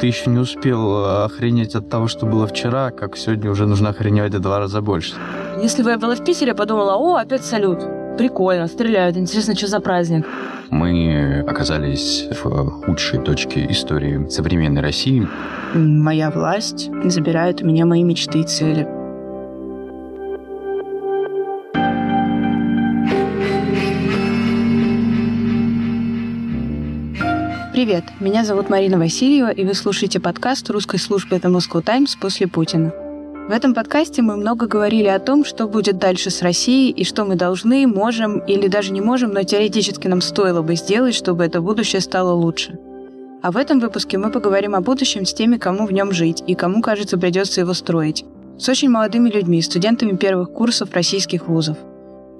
ты еще не успел охренеть от того, что было вчера, как сегодня уже нужно охреневать в два раза больше. Если бы я была в Питере, я подумала, о, опять салют. Прикольно, стреляют. Интересно, что за праздник? Мы оказались в худшей точке истории современной России. Моя власть забирает у меня мои мечты и цели. Привет, меня зовут Марина Васильева, и вы слушаете подкаст русской службы «The Moscow Times» после Путина. В этом подкасте мы много говорили о том, что будет дальше с Россией и что мы должны, можем или даже не можем, но теоретически нам стоило бы сделать, чтобы это будущее стало лучше. А в этом выпуске мы поговорим о будущем с теми, кому в нем жить и кому, кажется, придется его строить. С очень молодыми людьми, студентами первых курсов российских вузов.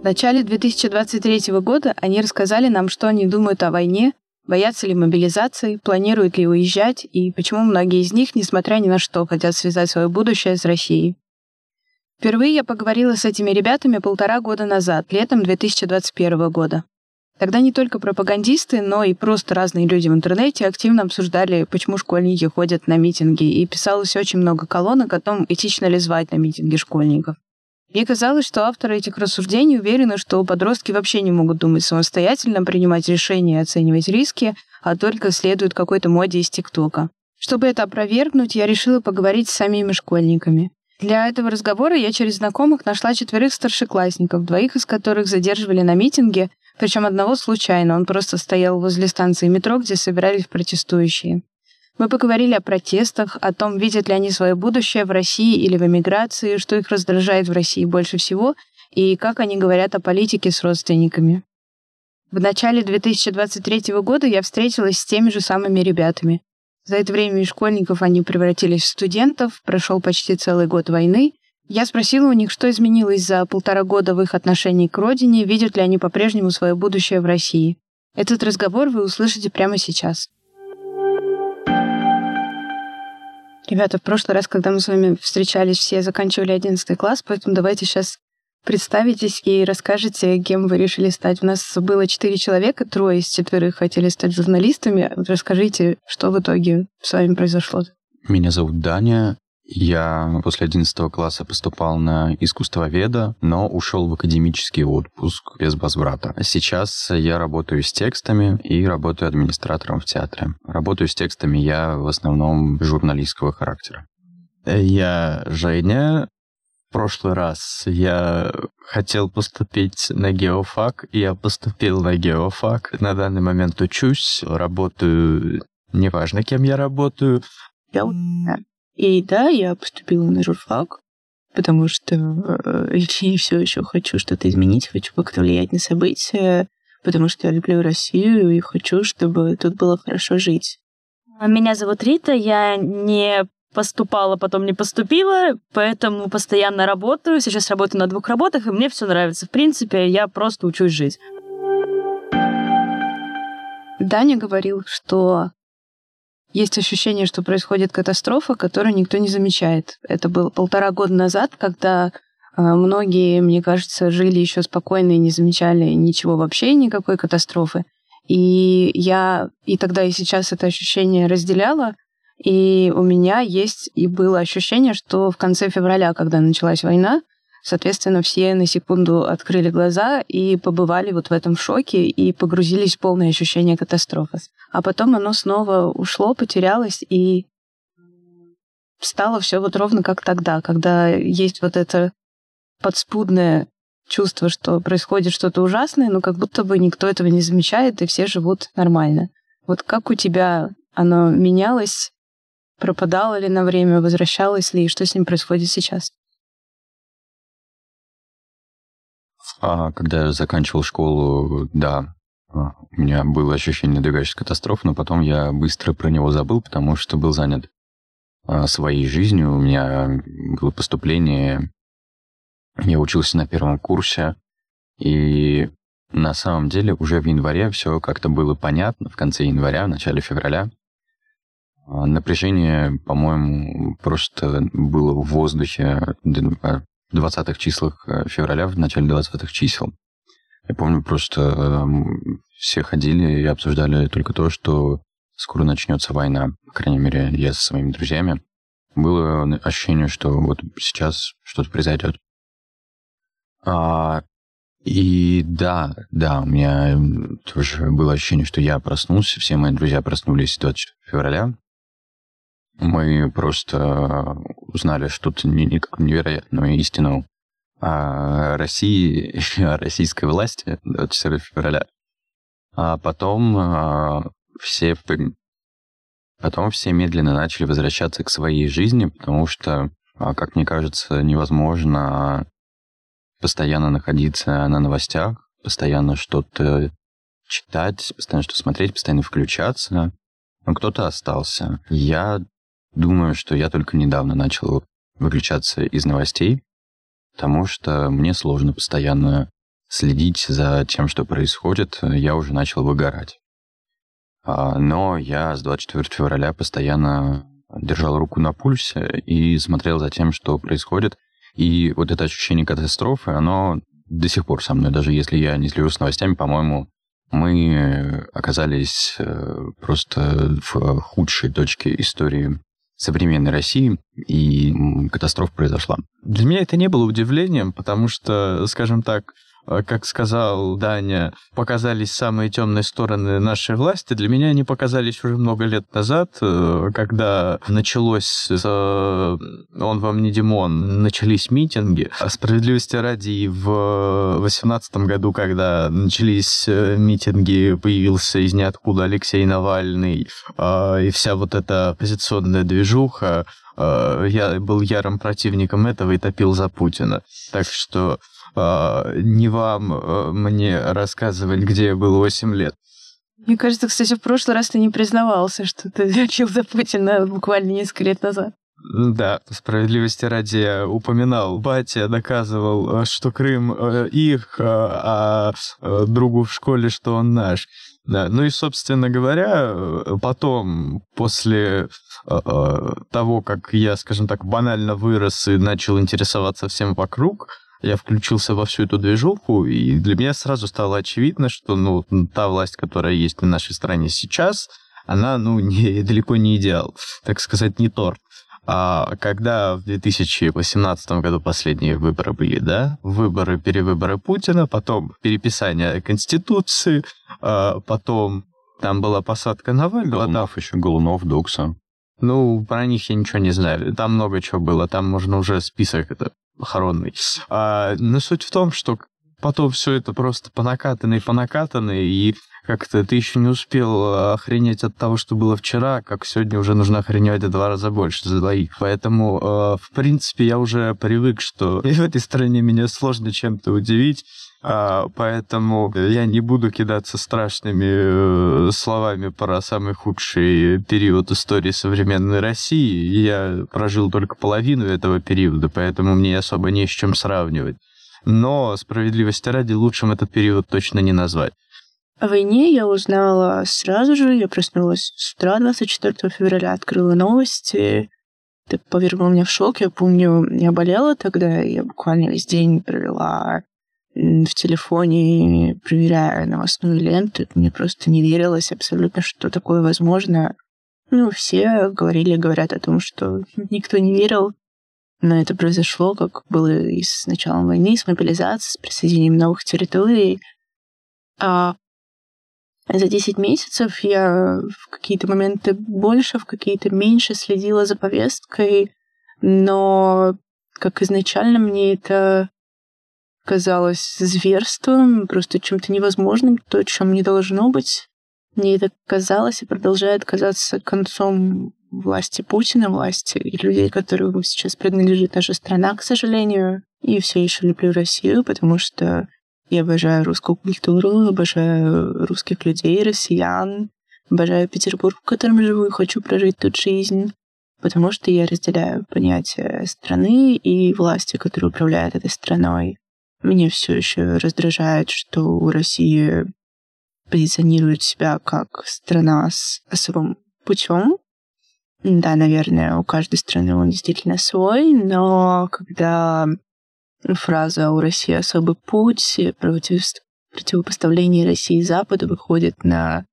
В начале 2023 года они рассказали нам, что они думают о войне, Боятся ли мобилизации, планируют ли уезжать и почему многие из них, несмотря ни на что, хотят связать свое будущее с Россией. Впервые я поговорила с этими ребятами полтора года назад, летом 2021 года. Тогда не только пропагандисты, но и просто разные люди в интернете активно обсуждали, почему школьники ходят на митинги, и писалось очень много колонок о том, этично ли звать на митинги школьников. Мне казалось, что авторы этих рассуждений уверены, что подростки вообще не могут думать самостоятельно, принимать решения и оценивать риски, а только следуют какой-то моде из ТикТока. Чтобы это опровергнуть, я решила поговорить с самими школьниками. Для этого разговора я через знакомых нашла четверых старшеклассников, двоих из которых задерживали на митинге, причем одного случайно, он просто стоял возле станции метро, где собирались протестующие. Мы поговорили о протестах, о том, видят ли они свое будущее в России или в эмиграции, что их раздражает в России больше всего, и как они говорят о политике с родственниками. В начале 2023 года я встретилась с теми же самыми ребятами. За это время из школьников они превратились в студентов, прошел почти целый год войны. Я спросила у них, что изменилось за полтора года в их отношении к родине, видят ли они по-прежнему свое будущее в России. Этот разговор вы услышите прямо сейчас. Ребята, в прошлый раз, когда мы с вами встречались, все заканчивали 11 класс, поэтому давайте сейчас представитесь и расскажете, кем вы решили стать. У нас было четыре человека, трое из четверых хотели стать журналистами. Расскажите, что в итоге с вами произошло. Меня зовут Даня, я после 11 класса поступал на искусствоведа, но ушел в академический отпуск без возврата. Сейчас я работаю с текстами и работаю администратором в театре. Работаю с текстами я в основном журналистского характера. Я Женя, в прошлый раз я хотел поступить на геофак, и я поступил на геофак. На данный момент учусь, работаю, неважно, кем я работаю. И да, я поступила на журфак, потому что э, я все еще хочу что-то изменить, хочу как-то влиять на события, потому что я люблю Россию и хочу, чтобы тут было хорошо жить. Меня зовут Рита, я не поступала, потом не поступила, поэтому постоянно работаю. Сейчас работаю на двух работах, и мне все нравится. В принципе, я просто учусь жить. Даня говорил, что есть ощущение, что происходит катастрофа, которую никто не замечает. Это было полтора года назад, когда а, многие, мне кажется, жили еще спокойно и не замечали ничего вообще, никакой катастрофы. И я и тогда, и сейчас это ощущение разделяла. И у меня есть и было ощущение, что в конце февраля, когда началась война, Соответственно, все на секунду открыли глаза и побывали вот в этом шоке и погрузились в полное ощущение катастрофы. А потом оно снова ушло, потерялось и стало все вот ровно как тогда, когда есть вот это подспудное чувство, что происходит что-то ужасное, но как будто бы никто этого не замечает, и все живут нормально. Вот как у тебя оно менялось, пропадало ли на время, возвращалось ли, и что с ним происходит сейчас? А когда я заканчивал школу, да, а, у меня было ощущение надвигающейся катастрофы, но потом я быстро про него забыл, потому что был занят а, своей жизнью. У меня было поступление, я учился на первом курсе, и на самом деле уже в январе все как-то было понятно, в конце января, в начале февраля. А, напряжение, по-моему, просто было в воздухе 20-х числах э, февраля, в начале 20-х чисел. Я помню, просто э, все ходили и обсуждали только то, что скоро начнется война, по крайней мере, я со своими друзьями, было ощущение, что вот сейчас что-то произойдет. А, и да, да, у меня тоже было ощущение, что я проснулся, все мои друзья проснулись 24 февраля. Мы просто узнали что-то невероятную истину о России, о российской власти 24 февраля. А потом а, все потом все медленно начали возвращаться к своей жизни, потому что, а, как мне кажется, невозможно постоянно находиться на новостях, постоянно что-то читать, постоянно что-то смотреть, постоянно включаться. Но кто-то остался. Я думаю, что я только недавно начал выключаться из новостей, потому что мне сложно постоянно следить за тем, что происходит. Я уже начал выгорать. А, но я с 24 февраля постоянно держал руку на пульсе и смотрел за тем, что происходит. И вот это ощущение катастрофы, оно до сих пор со мной. Даже если я не слежу с новостями, по-моему, мы оказались э, просто в худшей точке истории современной России, и катастрофа произошла. Для меня это не было удивлением, потому что, скажем так, как сказал Даня, показались самые темные стороны нашей власти, для меня они показались уже много лет назад, э, когда началось «Он вам не Димон», начались митинги. А справедливости ради в 2018 году, когда начались э, митинги, появился из ниоткуда Алексей Навальный, и вся вот эта оппозиционная движуха, я был ярым противником этого и топил за Путина. Так что а, не вам а, мне рассказывать, где я был 8 лет. Мне кажется, кстати, в прошлый раз ты не признавался, что ты учил за Путина буквально несколько лет назад. Да, справедливости ради я упоминал. Батя доказывал, что Крым э, их, а, а другу в школе, что он наш. Да, ну и, собственно говоря, потом, после того, как я, скажем так, банально вырос и начал интересоваться всем вокруг, я включился во всю эту движуху, и для меня сразу стало очевидно, что ну, та власть, которая есть на нашей стране сейчас, она ну, не, далеко не идеал, так сказать, не торт. А когда в 2018 году последние выборы были, да, выборы, перевыборы Путина, потом переписание Конституции, а потом там была посадка Навального. Голунов еще, Голунов, Докса. Ну, про них я ничего не знаю. Там много чего было. Там можно уже список это похоронный. А, но суть в том, что потом все это просто понакатанное и понакатанное, и как-то ты еще не успел охренеть от того, что было вчера, как сегодня уже нужно охреневать в два раза больше за двоих. Поэтому, э, в принципе, я уже привык, что в этой стране меня сложно чем-то удивить. А, поэтому я не буду кидаться страшными э, словами про самый худший период истории современной России. Я прожил только половину этого периода, поэтому мне особо не с чем сравнивать. Но справедливости ради лучшим этот период точно не назвать. О войне я узнала сразу же. Я проснулась с утра 24 февраля, открыла новости. Это повергло меня в шок. Я помню, я болела тогда, я буквально весь день провела в телефоне, проверяя новостную ленту. Мне просто не верилось абсолютно, что такое возможно. Ну, все говорили, говорят о том, что никто не верил. Но это произошло, как было и с началом войны, с мобилизацией, с присоединением новых территорий. А за 10 месяцев я в какие-то моменты больше, в какие-то меньше следила за повесткой, но как изначально мне это казалось зверством, просто чем-то невозможным, то, чем не должно быть. Мне это казалось и продолжает казаться концом власти Путина, власти и людей, которым сейчас принадлежит наша страна, к сожалению. И все еще люблю Россию, потому что я обожаю русскую культуру, обожаю русских людей, россиян, обожаю Петербург, в котором живу и хочу прожить тут жизнь, потому что я разделяю понятие страны и власти, которые управляют этой страной. Меня все еще раздражает, что у России позиционирует себя как страна с особым путем. Да, наверное, у каждой страны он действительно свой, но когда фраза «у России особый путь», против... противопоставление России Западу выходит на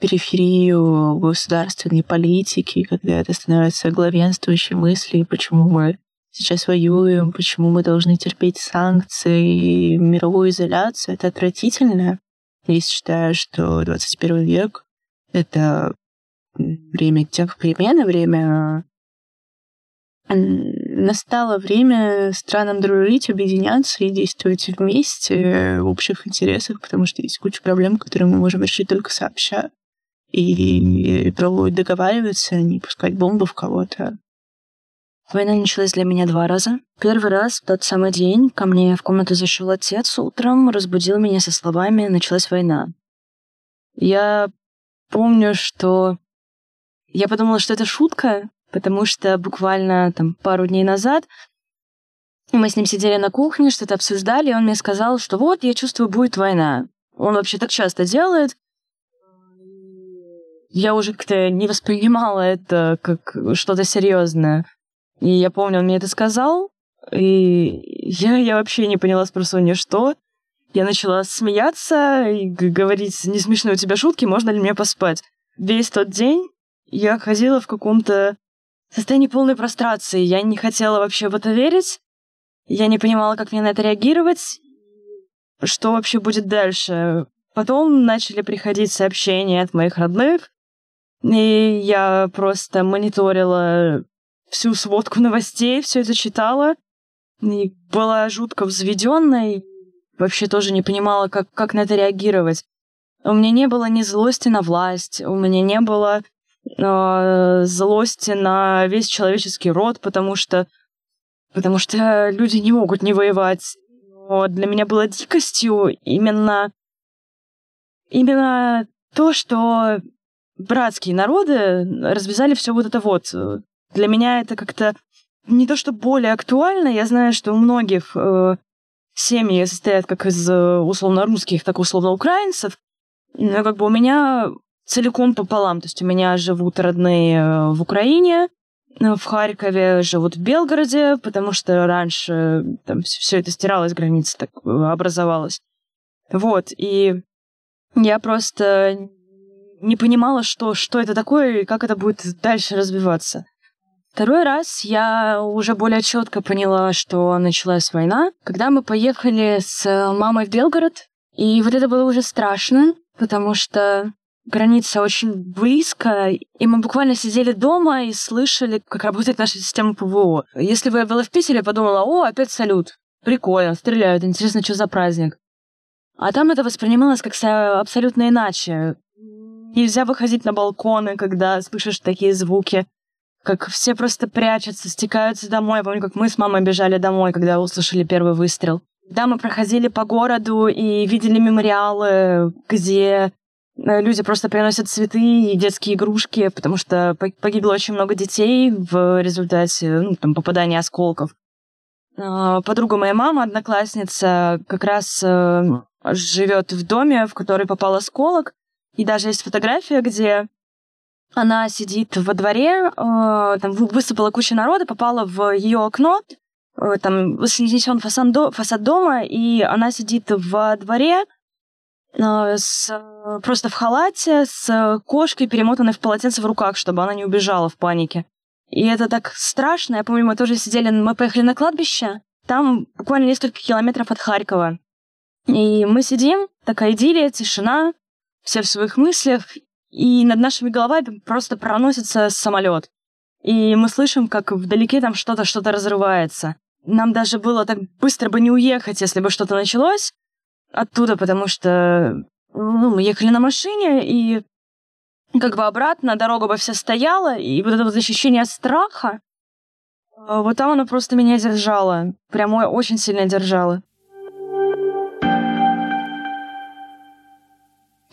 периферию государственной политики, когда это становится главенствующей мыслью, почему мы сейчас воюем, почему мы должны терпеть санкции и мировую изоляцию. Это отвратительно. Я считаю, что 21 век — это время тех перемен, время настало время странам дружить, объединяться и действовать вместе в общих интересах, потому что есть куча проблем, которые мы можем решить только сообща. И пробовать договариваться, не пускать бомбу в кого-то. Война началась для меня два раза. Первый раз, в тот самый день, ко мне в комнату зашел отец утром, разбудил меня со словами «началась война». Я помню, что я подумала, что это шутка, потому что буквально там пару дней назад мы с ним сидели на кухне, что-то обсуждали, и он мне сказал, что вот, я чувствую, будет война. Он вообще так часто делает. Я уже как-то не воспринимала это как что-то серьезное. И я помню, он мне это сказал, и я, я вообще не поняла спросу ни что. Я начала смеяться и говорить, не смешные у тебя шутки, можно ли мне поспать. Весь тот день я ходила в каком-то состоянии полной прострации. Я не хотела вообще в это верить. Я не понимала, как мне на это реагировать. Что вообще будет дальше? Потом начали приходить сообщения от моих родных, и я просто мониторила всю сводку новостей, все это читала, и была жутко взведенной, вообще тоже не понимала, как, как на это реагировать. У меня не было ни злости на власть, у меня не было э, злости на весь человеческий род, потому что, потому что люди не могут не воевать. Но для меня было дикостью именно, именно то, что братские народы развязали все вот это вот. Для меня это как-то не то, что более актуально. Я знаю, что у многих э, семьи состоят как из э, условно-русских, так и условно-украинцев. Но как бы у меня целиком пополам. То есть у меня живут родные э, в Украине, э, в Харькове, живут в Белгороде, потому что раньше там все это стиралось, граница так образовалась. Вот, и я просто не понимала, что, что это такое и как это будет дальше развиваться. Второй раз я уже более четко поняла, что началась война, когда мы поехали с мамой в Белгород, и вот это было уже страшно, потому что граница очень близко, и мы буквально сидели дома и слышали, как работает наша система ПВО. Если бы я была в Питере, я подумала, о, опять салют. Прикольно, стреляют, интересно, что за праздник. А там это воспринималось как абсолютно иначе. Нельзя выходить на балконы, когда слышишь такие звуки. Как все просто прячутся, стекаются домой. Я помню, как мы с мамой бежали домой, когда услышали первый выстрел. Да, мы проходили по городу и видели мемориалы, где Э, люди просто приносят цветы и детские игрушки, потому что погибло очень много детей в результате ну, там, попадания осколков. А, подруга моей мамы, одноклассница, как раз э, живет в доме, в который попал осколок. И даже есть фотография, где она сидит во дворе, э, там высыпала куча народа, попала в ее окно, там снесен фасад, фасад дома, и она сидит во дворе, Э, с, э, просто в халате с кошкой, перемотанной в полотенце в руках, чтобы она не убежала в панике. И это так страшно. Я помню, мы тоже сидели, мы поехали на кладбище, там буквально несколько километров от Харькова. И мы сидим, такая идиллия, тишина, все в своих мыслях, и над нашими головами просто проносится самолет. И мы слышим, как вдалеке там что-то, что-то разрывается. Нам даже было так быстро бы не уехать, если бы что-то началось оттуда, потому что ну, мы ехали на машине, и как бы обратно дорога бы вся стояла, и вот это вот ощущение страха, э, вот там оно просто меня держало. Прямо очень сильно держало.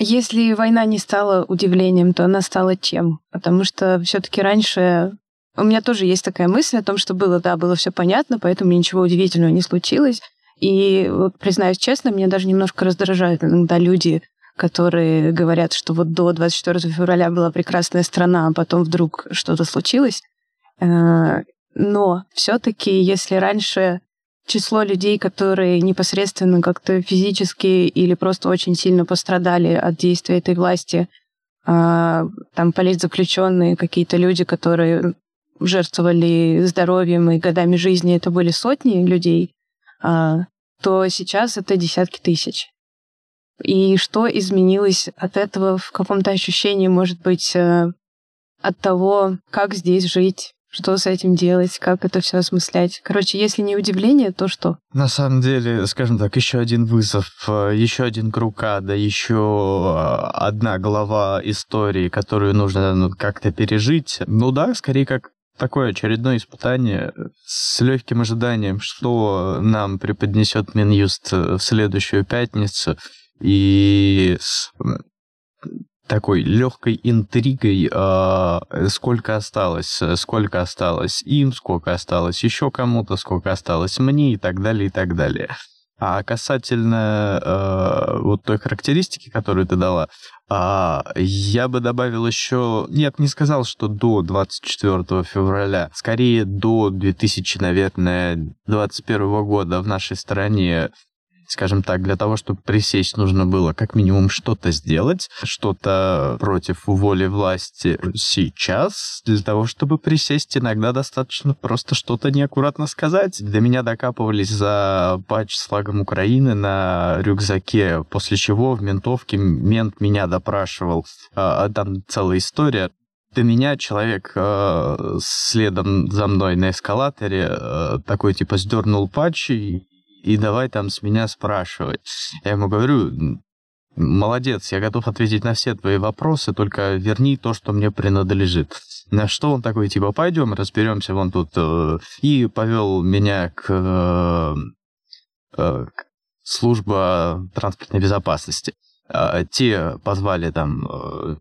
Если война не стала удивлением, то она стала чем? Потому что все-таки раньше у меня тоже есть такая мысль о том, что было, да, было все понятно, поэтому ничего удивительного не случилось. И, вот, признаюсь честно, меня даже немножко раздражают иногда люди, которые говорят, что вот до 24 февраля была прекрасная страна, а потом вдруг что-то случилось. Э, но все-таки, если раньше число людей, которые непосредственно как-то физически или просто очень сильно пострадали от действия этой власти, а, там политзаключенные, какие-то люди, которые жертвовали здоровьем и годами жизни, это были сотни людей, а, то сейчас это десятки тысяч. И что изменилось от этого? В каком-то ощущении, может быть, э, от того, как здесь жить, что с этим делать, как это все осмыслять. Короче, если не удивление, то что? На самом деле, скажем так, еще один вызов, э, еще один круг ада, еще э, одна глава истории, которую нужно ну, как-то пережить. Ну да, скорее как такое очередное испытание с легким ожиданием, что нам преподнесет Минюст в следующую пятницу. И такой легкой интригой, э, сколько осталось, сколько осталось им, сколько осталось еще кому-то, сколько осталось мне и так далее, и так далее. А касательно э, вот той характеристики, которую ты дала, э, я бы добавил еще... Нет, не сказал, что до 24 февраля. Скорее, до 2000, наверное, 2021 года в нашей стране скажем так, для того, чтобы присесть, нужно было как минимум что-то сделать, что-то против воли власти сейчас. Для того, чтобы присесть, иногда достаточно просто что-то неаккуратно сказать. До меня докапывались за патч с флагом Украины на рюкзаке, после чего в ментовке мент меня допрашивал. А, а там целая история до меня человек э, следом за мной на эскалаторе э, такой типа сдернул патч и и давай там с меня спрашивать. Я ему говорю, молодец, я готов ответить на все твои вопросы, только верни то, что мне принадлежит. На что он такой, типа, пойдем, разберемся вон тут. Э, и повел меня к, э, э, к служба транспортной безопасности. Те позвали там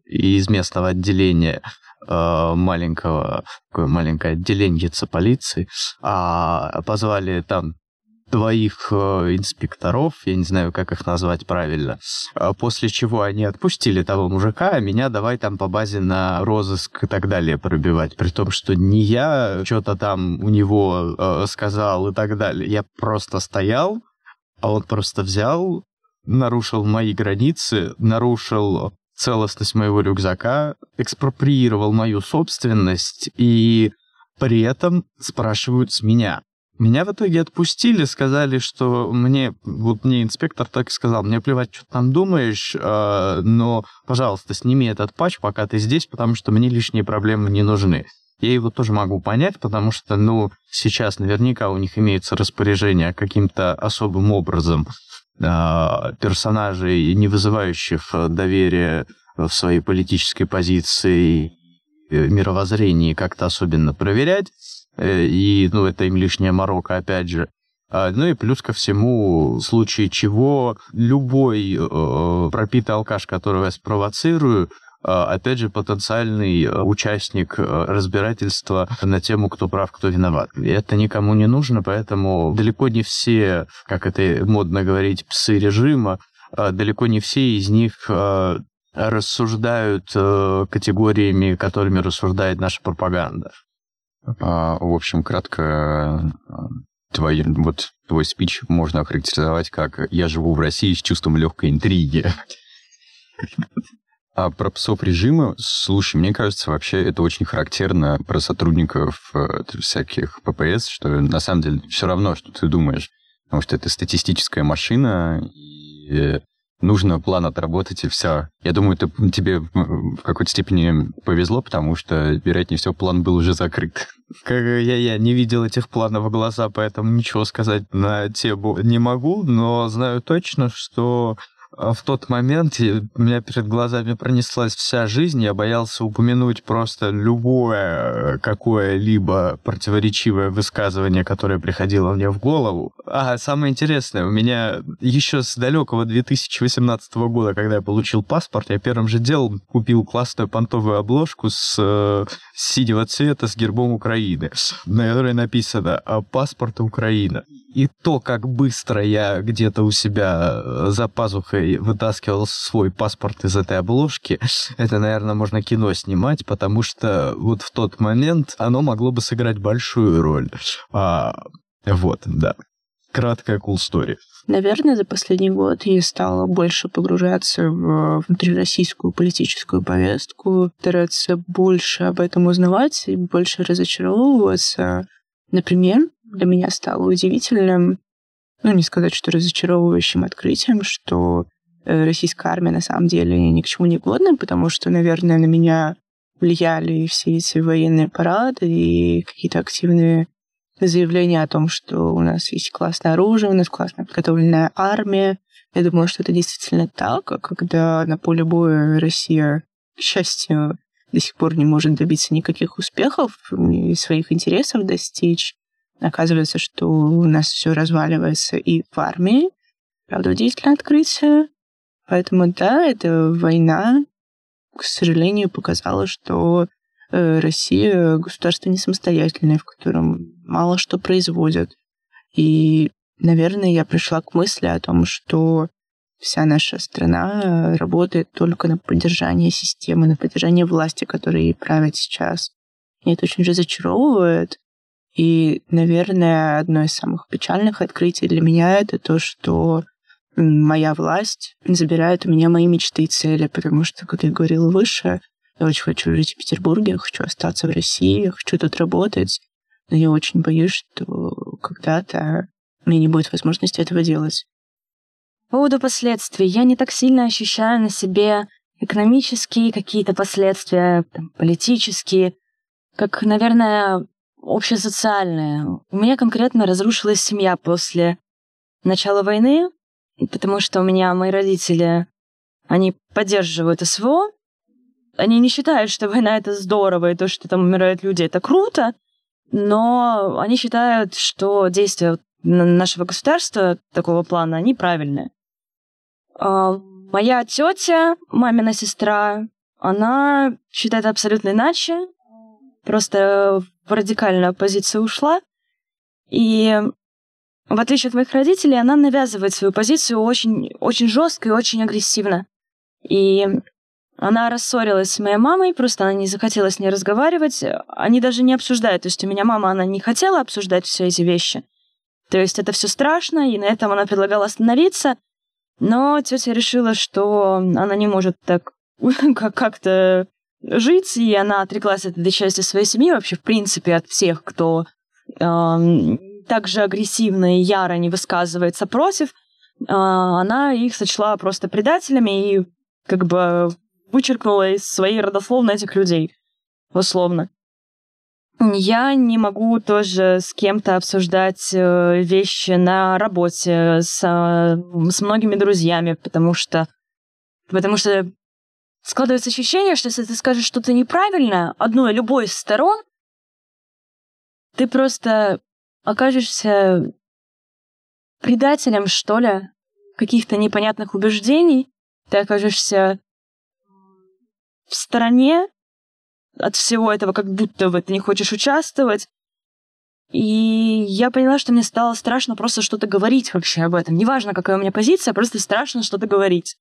из местного отделения маленького, такое маленькое отделение полиции, а позвали там двоих э, инспекторов, я не знаю, как их назвать правильно, а после чего они отпустили того мужика, а меня давай там по базе на розыск и так далее пробивать, при том, что не я что-то там у него э, сказал и так далее, я просто стоял, а он просто взял, нарушил мои границы, нарушил целостность моего рюкзака, экспроприировал мою собственность и при этом спрашивают с меня. Меня в итоге отпустили, сказали, что мне, вот мне инспектор так и сказал, мне плевать, что ты там думаешь, э, но, пожалуйста, сними этот патч, пока ты здесь, потому что мне лишние проблемы не нужны. Я его тоже могу понять, потому что, ну, сейчас наверняка у них имеется распоряжение каким-то особым образом э, персонажей, не вызывающих доверия в своей политической позиции мировоззрении как-то особенно проверять. Э, и, ну, это им лишняя морока, опять же. А, ну и плюс ко всему, в случае чего, любой э, пропитый алкаш, которого я спровоцирую, э, опять же, потенциальный э, участник разбирательства на тему, кто прав, кто виноват. И это никому не нужно, поэтому далеко не все, как это модно говорить, псы режима, далеко не все из них рассуждают категориями, которыми рассуждает наша пропаганда. А, в общем, кратко, твой, вот, твой спич можно охарактеризовать как «Я живу в России с чувством легкой интриги». А про псов режима, слушай, мне кажется, вообще это очень характерно про сотрудников э, всяких ППС, что на самом деле все равно, что ты думаешь, потому что это статистическая машина, и нужно план отработать, и все. Я думаю, это тебе в какой-то степени повезло, потому что, вероятнее всего, план был уже закрыт. Как я, я не видел этих планов в глаза, поэтому ничего сказать на тему не могу, но знаю точно, что в тот момент у меня перед глазами пронеслась вся жизнь, я боялся упомянуть просто любое какое-либо противоречивое высказывание, которое приходило мне в голову. А самое интересное, у меня еще с далекого 2018 года, когда я получил паспорт, я первым же делом купил классную понтовую обложку с э, синего цвета с гербом Украины, на которой написано «Паспорт Украина». И то, как быстро я где-то у себя за пазухой вытаскивал свой паспорт из этой обложки, это, наверное, можно кино снимать, потому что вот в тот момент оно могло бы сыграть большую роль. А, вот, да. краткая cool story. Наверное, за последний год я стала больше погружаться в внутрироссийскую политическую повестку, стараться больше об этом узнавать и больше разочаровываться. Например, для меня стало удивительным, ну, не сказать, что разочаровывающим открытием, что э, российская армия на самом деле ни к чему не годна, потому что, наверное, на меня влияли все эти военные парады и какие-то активные заявления о том, что у нас есть классное оружие, у нас классно подготовленная армия. Я думала, что это действительно так, а когда на поле боя Россия, к счастью, до сих пор не может добиться никаких успехов и своих интересов достичь, оказывается, что у нас все разваливается и в армии. Правда, удивительное открытие. Поэтому, да, эта война, к сожалению, показала, что э, Россия государство не самостоятельное, в котором мало что производят. И, наверное, я пришла к мысли о том, что вся наша страна работает только на поддержание системы, на поддержание власти, которая правит сейчас. И это очень разочаровывает. И, наверное, одно из самых печальных открытий для меня это то, что моя власть забирает у меня мои мечты и цели, потому что, как я говорила выше, я очень хочу жить в Петербурге, хочу остаться в России, хочу тут работать, но я очень боюсь, что когда-то мне не будет возможности этого делать. По поводу последствий. Я не так сильно ощущаю на себе экономические какие-то последствия, там, политические, как, наверное, общесоциальные. У меня конкретно разрушилась семья после начала войны, потому что у меня мои родители, они поддерживают СВО, они не считают, что война это здорово, и то, что там умирают люди, это круто, но они считают, что действия нашего государства такого плана, они правильные. А, моя тетя, мамина сестра, она считает абсолютно иначе, просто в радикальную позицию ушла. И в отличие от моих родителей, она навязывает свою позицию очень, очень жестко и очень агрессивно. И она рассорилась с моей мамой, просто она не захотела с ней разговаривать. Они даже не обсуждают. То есть у меня мама, она не хотела обсуждать все эти вещи. То есть это все страшно, и на этом она предлагала остановиться. Но тетя решила, что она не может так как-то жить, и она отреклась от этой части своей семьи, вообще, в принципе, от всех, кто э, так же агрессивно и яро не высказывается против, э, она их сочла просто предателями и как бы вычеркнула из своей родословной этих людей, условно. Я не могу тоже с кем-то обсуждать э, вещи на работе с, э, с многими друзьями, потому что потому что складывается ощущение, что если ты скажешь что-то неправильное одной любой из сторон, ты просто окажешься предателем, что ли, каких-то непонятных убеждений, ты окажешься в стороне от всего этого, как будто бы ты не хочешь участвовать. И я поняла, что мне стало страшно просто что-то говорить вообще об этом. Неважно, какая у меня позиция, просто страшно что-то говорить.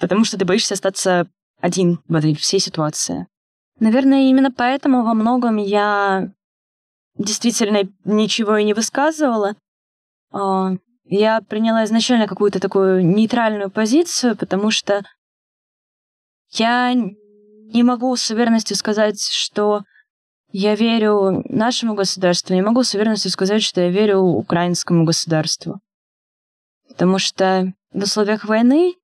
Потому что ты боишься остаться один в этой всей ситуации. Наверное, именно поэтому во многом я действительно ничего и не высказывала. А, я приняла изначально какую-то такую нейтральную позицию, потому что я не могу с уверенностью сказать, что я верю нашему государству, не могу с уверенностью сказать, что я верю украинскому государству. Потому что в условиях войны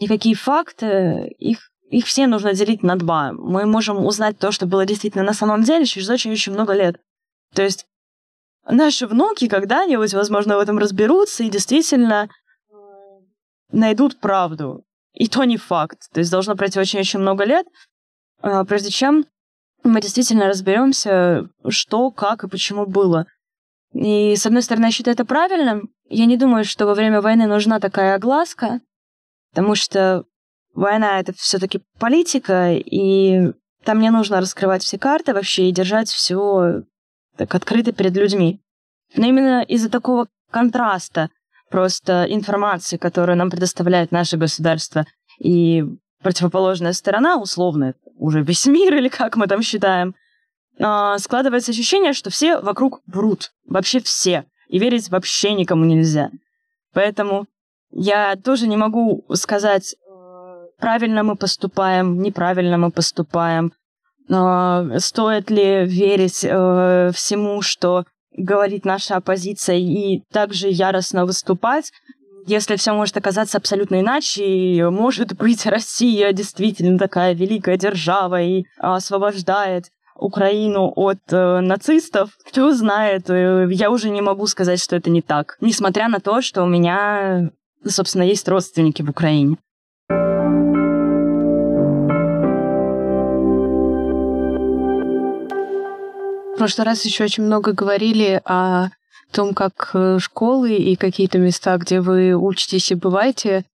никакие факты, их, их все нужно делить на два. Мы можем узнать то, что было действительно на самом деле через очень-очень много лет. То есть наши внуки когда-нибудь, возможно, в этом разберутся и действительно найдут правду. И то не факт. То есть должно пройти очень-очень много лет, а, прежде чем мы действительно разберемся, что, как и почему было. И, с одной стороны, я считаю это правильным. Я не думаю, что во время войны нужна такая огласка, потому что война — это все таки политика, и там не нужно раскрывать все карты вообще и держать все так открыто перед людьми. Но именно из-за такого контраста просто информации, которую нам предоставляет наше государство, и противоположная сторона, условно, уже весь мир, или как мы там считаем, а, складывается ощущение, что все вокруг врут. Вообще все. и верить вообще никому нельзя. Поэтому я тоже не могу сказать, правильно мы поступаем, неправильно мы поступаем, стоит ли верить э, всему, что говорит наша оппозиция, и также яростно выступать, если все может оказаться абсолютно иначе, и, может быть, Россия действительно такая великая держава и освобождает Украину от э, нацистов, кто знает, э, я уже не могу сказать, что это не так, несмотря на то, что у меня, собственно, есть родственники в Украине. В прошлый раз еще очень много говорили о том, как э, школы и какие-то места, где вы учитесь и бываете,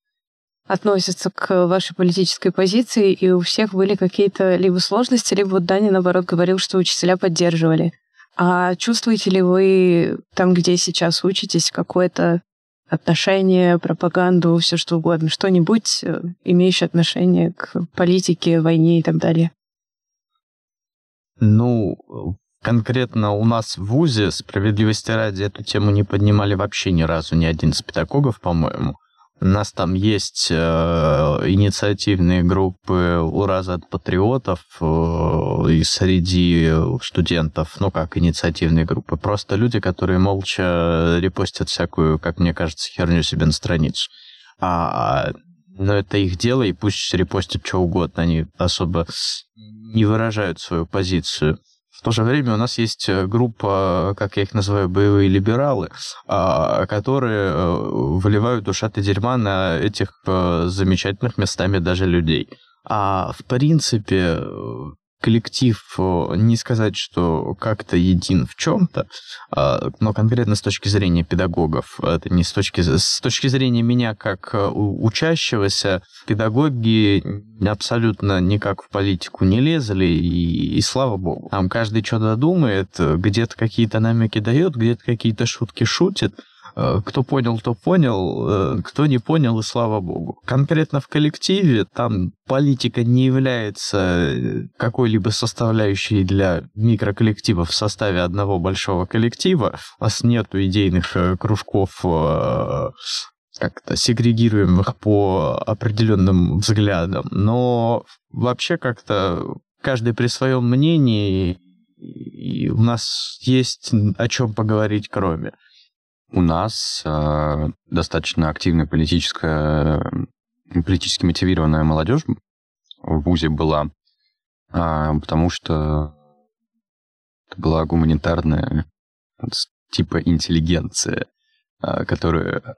относятся к вашей политической позиции, и у всех были какие-то либо сложности, либо вот Даня, наоборот, говорил, что учителя поддерживали. А чувствуете ли вы там, где сейчас учитесь, какое-то отношение, пропаганду, все что угодно, что-нибудь, э, имеющее отношение к политике, войне и так далее? Ну, Конкретно у нас в ВУЗе, справедливости ради, эту тему не поднимали вообще ни разу ни один из педагогов, по-моему. У нас там есть э, инициативные группы «Ураза от патриотов» э, и среди студентов, ну как инициативные группы, просто люди, которые молча репостят всякую, как мне кажется, херню себе на страницу. А, но это их дело, и пусть репостят что угодно, они особо не выражают свою позицию. В то же время у нас есть э, группа, как я их называю, боевые либералы, а, которые э, выливают ушаты дерьма на этих э, замечательных местами даже людей. А в принципе, коллектив, не сказать, что как-то един в чем-то, а, но конкретно с точки зрения педагогов, это не с точки, с точки зрения меня как э, учащегося, педагоги абсолютно никак в политику не лезли, и, и слава богу. Там каждый что-то думает, где-то какие-то намеки дает, где-то какие-то шутки шутит, Э, кто понял, то понял, э, кто не понял, и слава богу. Конкретно в коллективе там политика не является э, какой-либо составляющей для микроколлектива в составе одного большого коллектива. У нас нету идейных кружков как-то сегрегируемых по определенным взглядам, но вообще как-то каждый при своем мнении, и у нас есть о чем поговорить кроме. У нас э, достаточно активная политическая, политически мотивированная молодежь в ВУЗе была, э, потому что это была гуманитарная типа интеллигенция, э, которая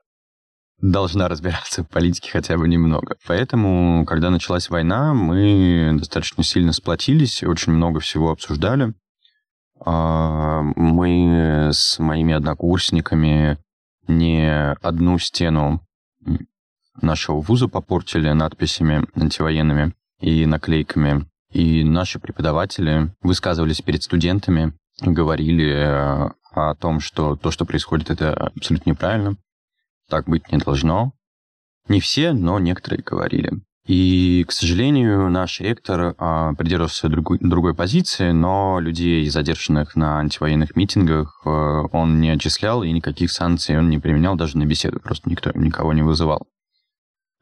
должна разбираться в политике хотя бы немного. Поэтому, когда началась война, мы достаточно сильно сплотились, очень много всего обсуждали. А, мы с моими однокурсниками не одну стену нашего вуза попортили надписями антивоенными и наклейками. И наши преподаватели высказывались перед студентами, говорили э, о том, что то, что происходит, это абсолютно неправильно. Так быть не должно. Не все, но некоторые говорили. И, к сожалению, наш ректор а, придерживался другой, другой позиции, но людей, задержанных на антивоенных митингах, а, он не отчислял, и никаких санкций он не применял даже на беседу, просто никто никого не вызывал.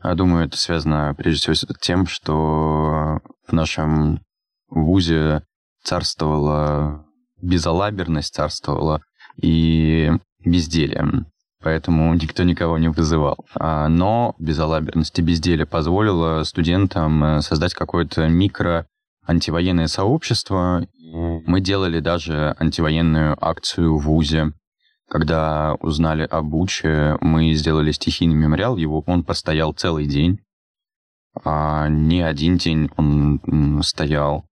Я думаю, это связано прежде всего с тем, что в нашем вузе царствовала безалаберность, царствовала и безделие поэтому никто никого не вызывал. А, но безалаберность и безделие позволило студентам э, создать какое-то микро антивоенное сообщество. Мы делали даже антивоенную акцию в ВУЗе. Когда узнали об Буче, мы сделали стихийный мемориал, его он постоял целый день. А не один день он стоял.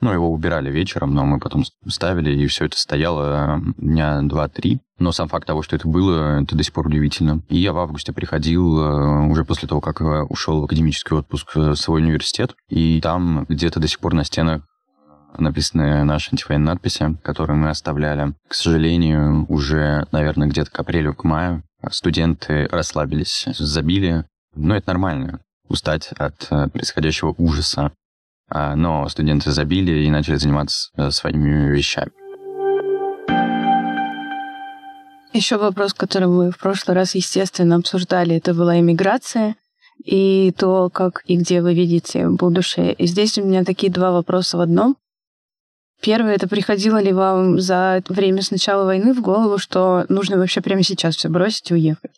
Ну, его убирали вечером, но мы потом ставили, и все это стояло э, дня два-три. Но сам факт того, что это было, это до сих пор удивительно. И я в августе приходил э, уже после того, как э, ушел в академический отпуск в свой университет, и там где-то до сих пор на стенах написаны наши антивоенные надписи, которые мы оставляли. К сожалению, уже, наверное, где-то к апрелю, к маю студенты расслабились, забили. Но это нормально, устать от происходящего ужаса. А, но студенты забили и начали заниматься э, своими вещами. Еще вопрос, который мы в прошлый раз, естественно, обсуждали, это была иммиграция и то, как и где вы видите будущее. И здесь у меня такие два вопроса в одном. Первое, это приходило ли вам за время с начала войны в голову, что нужно вообще прямо сейчас все бросить и уехать?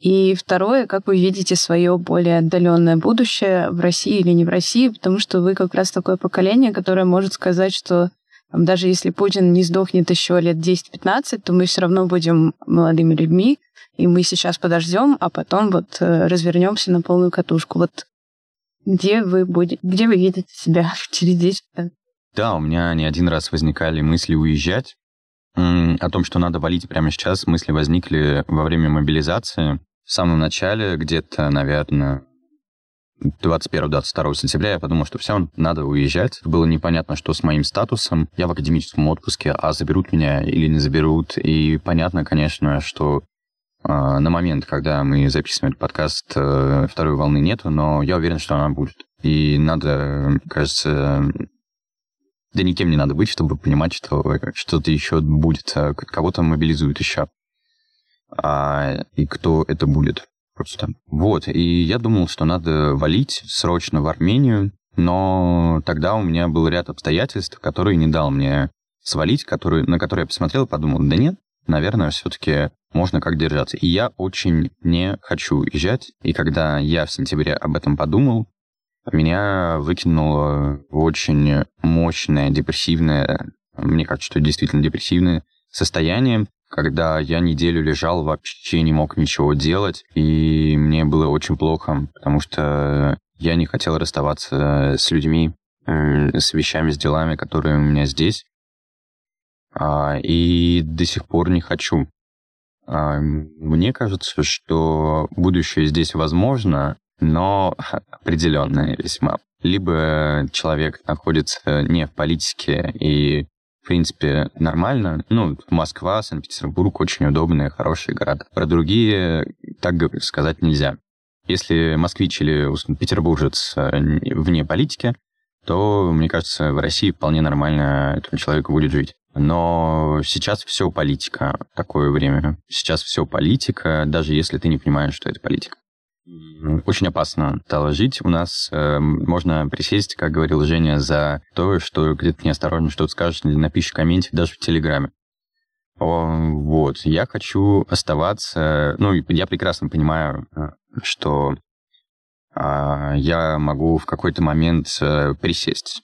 И второе, как вы видите свое более отдаленное будущее в России или не в России, потому что вы как раз такое поколение, которое может сказать, что там, даже если Путин не сдохнет еще лет 10-15, то мы все равно будем молодыми людьми, и мы сейчас подождем, а потом вот э, развернемся на полную катушку. Вот где вы будете, где вы видите себя через 10 лет? Да, у меня не один раз возникали мысли уезжать. О том, что надо валить прямо сейчас, мысли возникли во время мобилизации. В самом начале, где-то, наверное, 21-22 сентября я подумал, что все, надо уезжать. Было непонятно, что с моим статусом. Я в академическом отпуске, а заберут меня или не заберут. И понятно, конечно, что э, на момент, когда мы записываем этот подкаст, э, второй волны нету, но я уверен, что она будет. И надо, кажется, да никем не надо быть, чтобы понимать, что что-то еще будет, а кого-то мобилизуют еще. А, и кто это будет просто. Вот, и я думал, что надо валить срочно в Армению, но тогда у меня был ряд обстоятельств, которые не дал мне свалить, который, на которые я посмотрел и подумал, да нет, наверное, все-таки можно как держаться. И я очень не хочу уезжать. И когда я в сентябре об этом подумал, меня выкинуло очень мощное, депрессивное, мне кажется, что действительно депрессивное состояние, когда я неделю лежал, вообще не мог ничего делать, и мне было очень плохо, потому что я не хотел расставаться с людьми, э, с вещами, с делами, которые у меня здесь, а, и до сих пор не хочу. А, мне кажется, что будущее здесь возможно, но определенное весьма. Либо человек находится не в политике и в принципе, нормально. Ну, Москва, Санкт-Петербург очень удобные, хорошие города. Про другие так сказать нельзя. Если москвич или петербуржец э, вне политики, то, мне кажется, в России вполне нормально этому человеку будет жить. Но сейчас все политика, такое время. Сейчас все политика, даже если ты не понимаешь, что это политика. Очень опасно стало. У нас э, можно присесть, как говорил Женя, за то, что где-то неосторожно что-то скажешь или напишешь комменте даже в Телеграме. О, вот. Я хочу оставаться... Ну, я прекрасно понимаю, э, что э, я могу в какой-то момент э, присесть.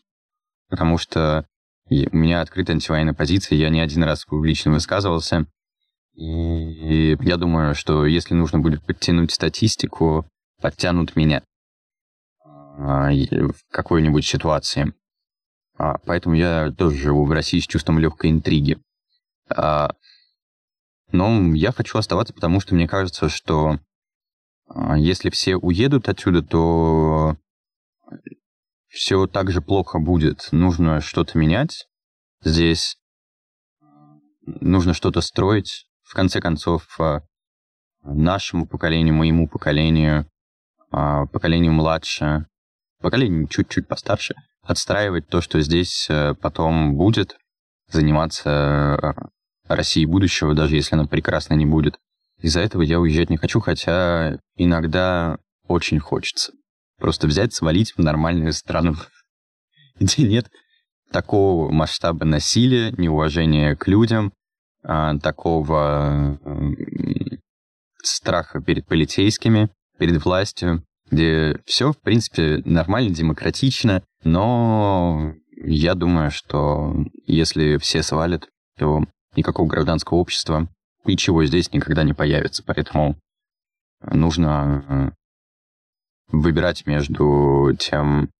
Потому что у меня открытая антивоенная позиция, я не один раз публично высказывался. И я думаю, что если нужно будет подтянуть статистику, подтянут меня а, в какой-нибудь ситуации. А, поэтому я тоже живу в России с чувством легкой интриги. А, но я хочу оставаться, потому что мне кажется, что если все уедут отсюда, то все так же плохо будет. Нужно что-то менять здесь, нужно что-то строить, в конце концов, а, нашему поколению, моему поколению, а, поколению младше, поколению чуть-чуть постарше, отстраивать то, что здесь э, потом будет, заниматься э, Россией будущего, даже если она прекрасно не будет. Из-за этого я уезжать не хочу, хотя иногда очень хочется. Просто взять, свалить в нормальную страну, где нет такого масштаба насилия, неуважения к людям, а, такого страха перед полицейскими, перед властью, где все, в принципе, нормально, демократично, но я думаю, что если все свалят, то никакого гражданского общества, ничего здесь никогда не появится. Поэтому нужно э, выбирать между тем,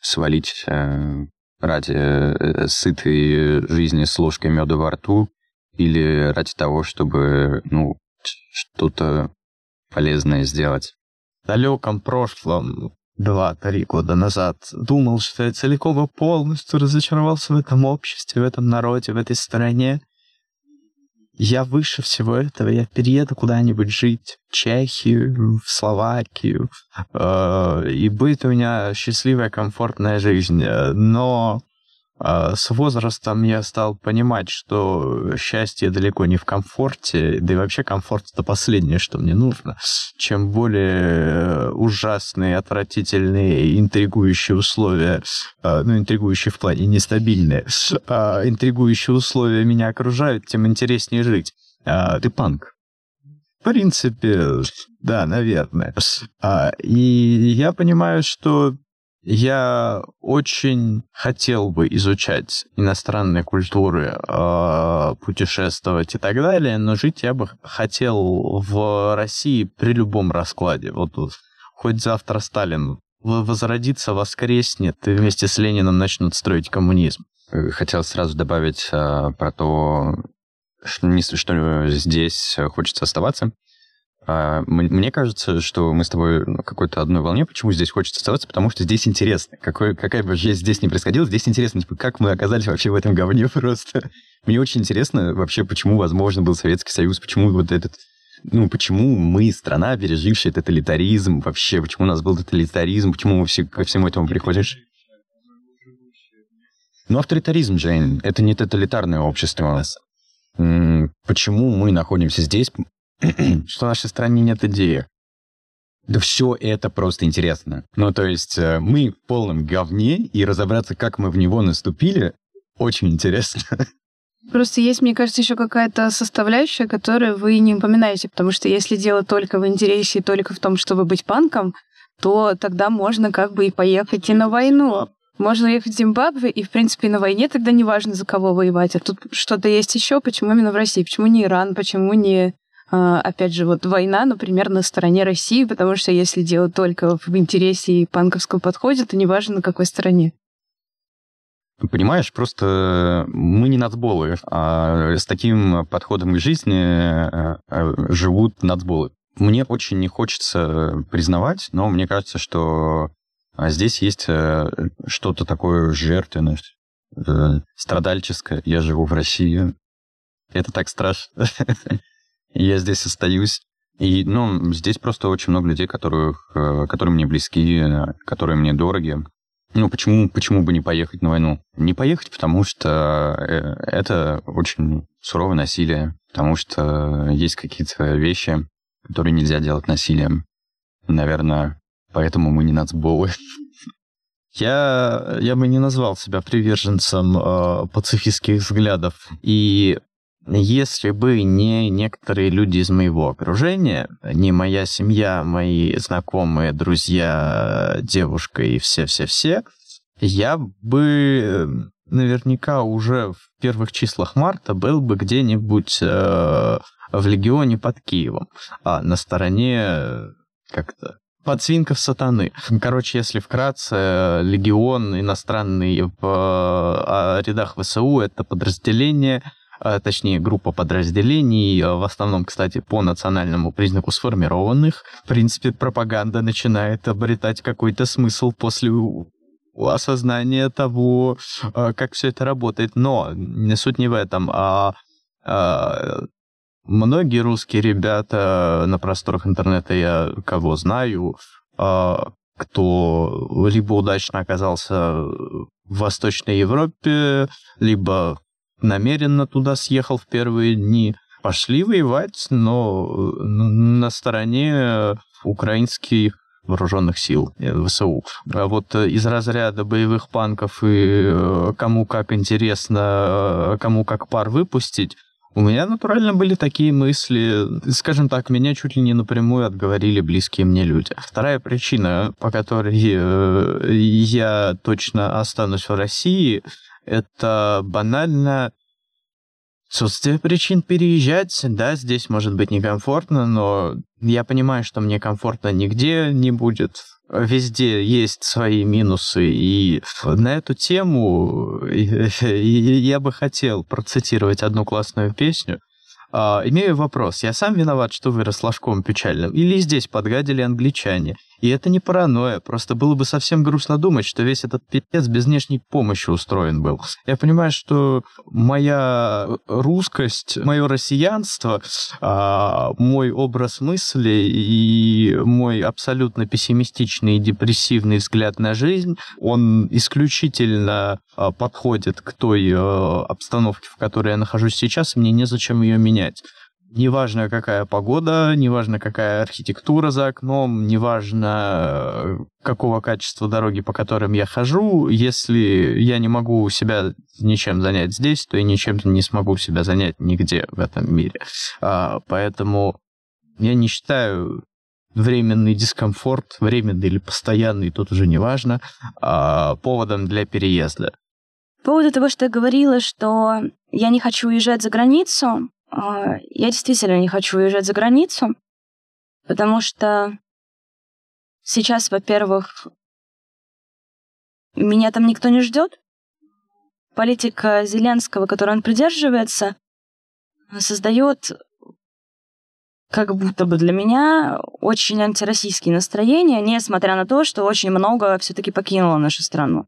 свалить э, ради э, сытой жизни с ложкой меда во рту или ради того, чтобы, ну, что-то полезное сделать. В далеком прошлом, два-три года назад, думал, что я целиком и полностью разочаровался в этом обществе, в этом народе, в этой стране. Я выше всего этого, я перееду куда-нибудь жить, в Чехию, в Словакию, э, и будет у меня счастливая, комфортная жизнь. Но а с возрастом я стал понимать, что счастье далеко не в комфорте, да и вообще комфорт это последнее, что мне нужно. Чем более ужасные, отвратительные, интригующие условия, а, ну, интригующие в плане нестабильные, а, интригующие условия меня окружают, тем интереснее жить. Ты панк. В принципе, да, наверное. И я понимаю, что я очень хотел бы изучать иностранные культуры, а, путешествовать и так далее, но жить я бы хотел в России при любом раскладе. Вот хоть завтра Сталин возродится, воскреснет, и вместе с Лениным начнут строить коммунизм. Э, хотел сразу добавить а, про то, что, что здесь хочется оставаться. А, мне кажется, что мы с тобой на какой-то одной волне. Почему здесь хочется оставаться? Потому что здесь интересно. Какой, какая бы жизнь здесь не происходила, здесь интересно, типа, как мы оказались вообще в этом говне просто. Мне очень интересно вообще, почему возможно был Советский Союз, почему вот этот ну, почему мы, страна, пережившая тоталитаризм, вообще, почему у нас был тоталитаризм, почему мы все, ко всему этому приходим? Ну, авторитаризм, Джейн, это не тоталитарное общество. Почему мы находимся здесь? что в нашей стране нет идеи. Да все это просто интересно. Ну, то есть э, мы в полном говне, и разобраться, как мы в него наступили, очень интересно. Просто есть, мне кажется, еще какая-то составляющая, которую вы не упоминаете, потому что если дело только в интересе и только в том, чтобы быть панком, то тогда можно как бы и поехать и на войну. Можно ехать в Зимбабве, и, в принципе, на войне тогда не важно, за кого воевать. А тут что-то есть еще. Почему именно в России? Почему не Иран? Почему не опять же, вот война, например, на стороне России, потому что если дело только в интересе и панковском подходе, то неважно, на какой стороне. Понимаешь, просто мы не нацболы, а с таким подходом к жизни э, э, живут нацболы. Мне очень не хочется признавать, но мне кажется, что здесь есть э, что-то такое жертвенное, страдальческое. Я живу в России. Это так страшно. я здесь остаюсь. И, ну, здесь просто очень много людей, которых, э, которые мне близки, которые мне дороги. Ну, почему, почему бы не поехать на войну? Не поехать, потому что э, это очень суровое насилие, потому что есть какие-то вещи, которые нельзя делать насилием. Наверное, поэтому мы не нацболы. Я, я бы не назвал себя приверженцем э, пацифистских взглядов. И если бы не некоторые люди из моего окружения, не моя семья, мои знакомые, друзья, девушка и все-все-все, я бы э, наверняка уже в первых числах марта был бы где-нибудь э, в легионе под Киевом, а на стороне э, как-то подсвинков сатаны. Короче, если вкратце, легион иностранный в э, рядах ВСУ это подразделение точнее, группа подразделений, а, в основном, кстати, по национальному признаку сформированных. В принципе, пропаганда начинает обретать какой-то смысл после осознания того, а, как все это работает. Но суть не в этом, а многие русские ребята на просторах интернета, я кого знаю, кто либо удачно оказался в Восточной Европе, либо намеренно туда съехал в первые дни. Пошли воевать, но на стороне украинских вооруженных сил э, ВСУ. А вот э, из разряда боевых панков и э, кому как интересно, кому как пар выпустить, у меня натурально были такие мысли. Скажем так, меня чуть ли не напрямую отговорили близкие мне люди. Вторая причина, по которой я точно останусь в России, это банально отсутствие причин переезжать. Да, здесь может быть некомфортно, но я понимаю, что мне комфортно нигде не будет. Везде есть свои минусы, и на эту тему я бы хотел процитировать одну классную песню. А, имею вопрос. Я сам виноват, что вырос ложком печальным? Или здесь подгадили англичане? И это не паранойя, просто было бы совсем грустно думать, что весь этот пипец без внешней помощи устроен был. Я понимаю, что моя русскость, мое россиянство, а, мой образ мысли и мой абсолютно пессимистичный и депрессивный взгляд на жизнь, он исключительно а, подходит к той а, обстановке, в которой я нахожусь сейчас, и мне незачем ее менять. Неважно, какая погода, неважно, какая архитектура за окном, неважно, какого качества дороги, по которым я хожу, если я не могу себя ничем занять здесь, то и ничем не смогу себя занять нигде в этом мире. А, поэтому я не считаю временный дискомфорт, временный или постоянный, тут уже не важно, а, поводом для переезда. По поводу того, что я говорила, что я не хочу уезжать за границу, я действительно не хочу уезжать за границу, потому что сейчас, во-первых, меня там никто не ждет. Политика Зеленского, которой он придерживается, создает как будто бы для меня очень антироссийские настроения, несмотря на то, что очень много все-таки покинуло нашу страну.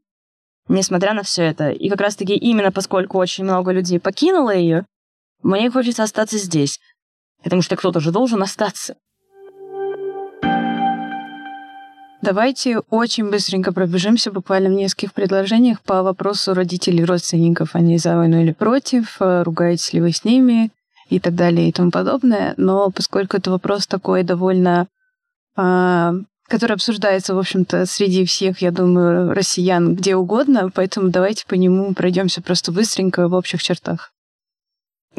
Несмотря на все это. И как раз-таки именно поскольку очень много людей покинуло ее, мне хочется остаться здесь, потому что кто-то же должен остаться. Давайте очень быстренько пробежимся буквально в нескольких предложениях по вопросу родителей родственников. Они за войну или против, э, ругаетесь ли вы с ними и так далее и тому подобное. Но поскольку это вопрос такой довольно а, который обсуждается, в общем-то, среди всех, я думаю, россиян где угодно, поэтому давайте по нему пройдемся просто быстренько в общих чертах.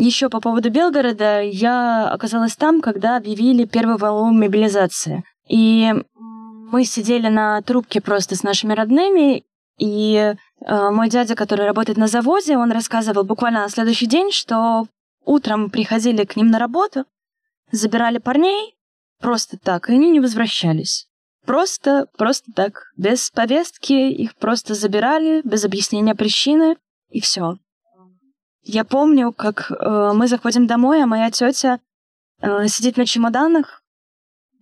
Еще по поводу Белгорода, я оказалась там, когда объявили первую волну мобилизации. И мы сидели на трубке просто с нашими родными, и э, мой дядя, который работает на заводе, он рассказывал буквально на следующий день, что утром приходили к ним на работу, забирали парней просто так, и они не возвращались. Просто, просто так, без повестки, их просто забирали, без объяснения причины, и все. Я помню, как э, мы заходим домой, а моя тетя э, сидит на чемоданах,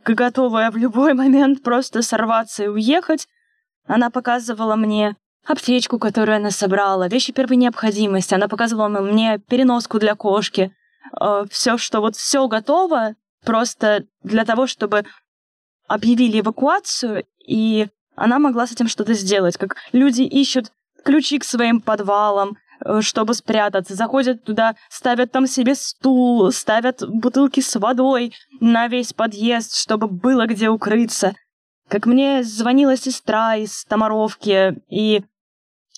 готовая в любой момент просто сорваться и уехать. Она показывала мне аптечку, которую она собрала, вещи первой необходимости. Она показывала мне переноску для кошки. Э, все, что вот все готово, просто для того, чтобы объявили эвакуацию, и она могла с этим что-то сделать. Как люди ищут ключи к своим подвалам, чтобы спрятаться. Заходят туда, ставят там себе стул, ставят бутылки с водой на весь подъезд, чтобы было где укрыться. Как мне звонила сестра из Томаровки и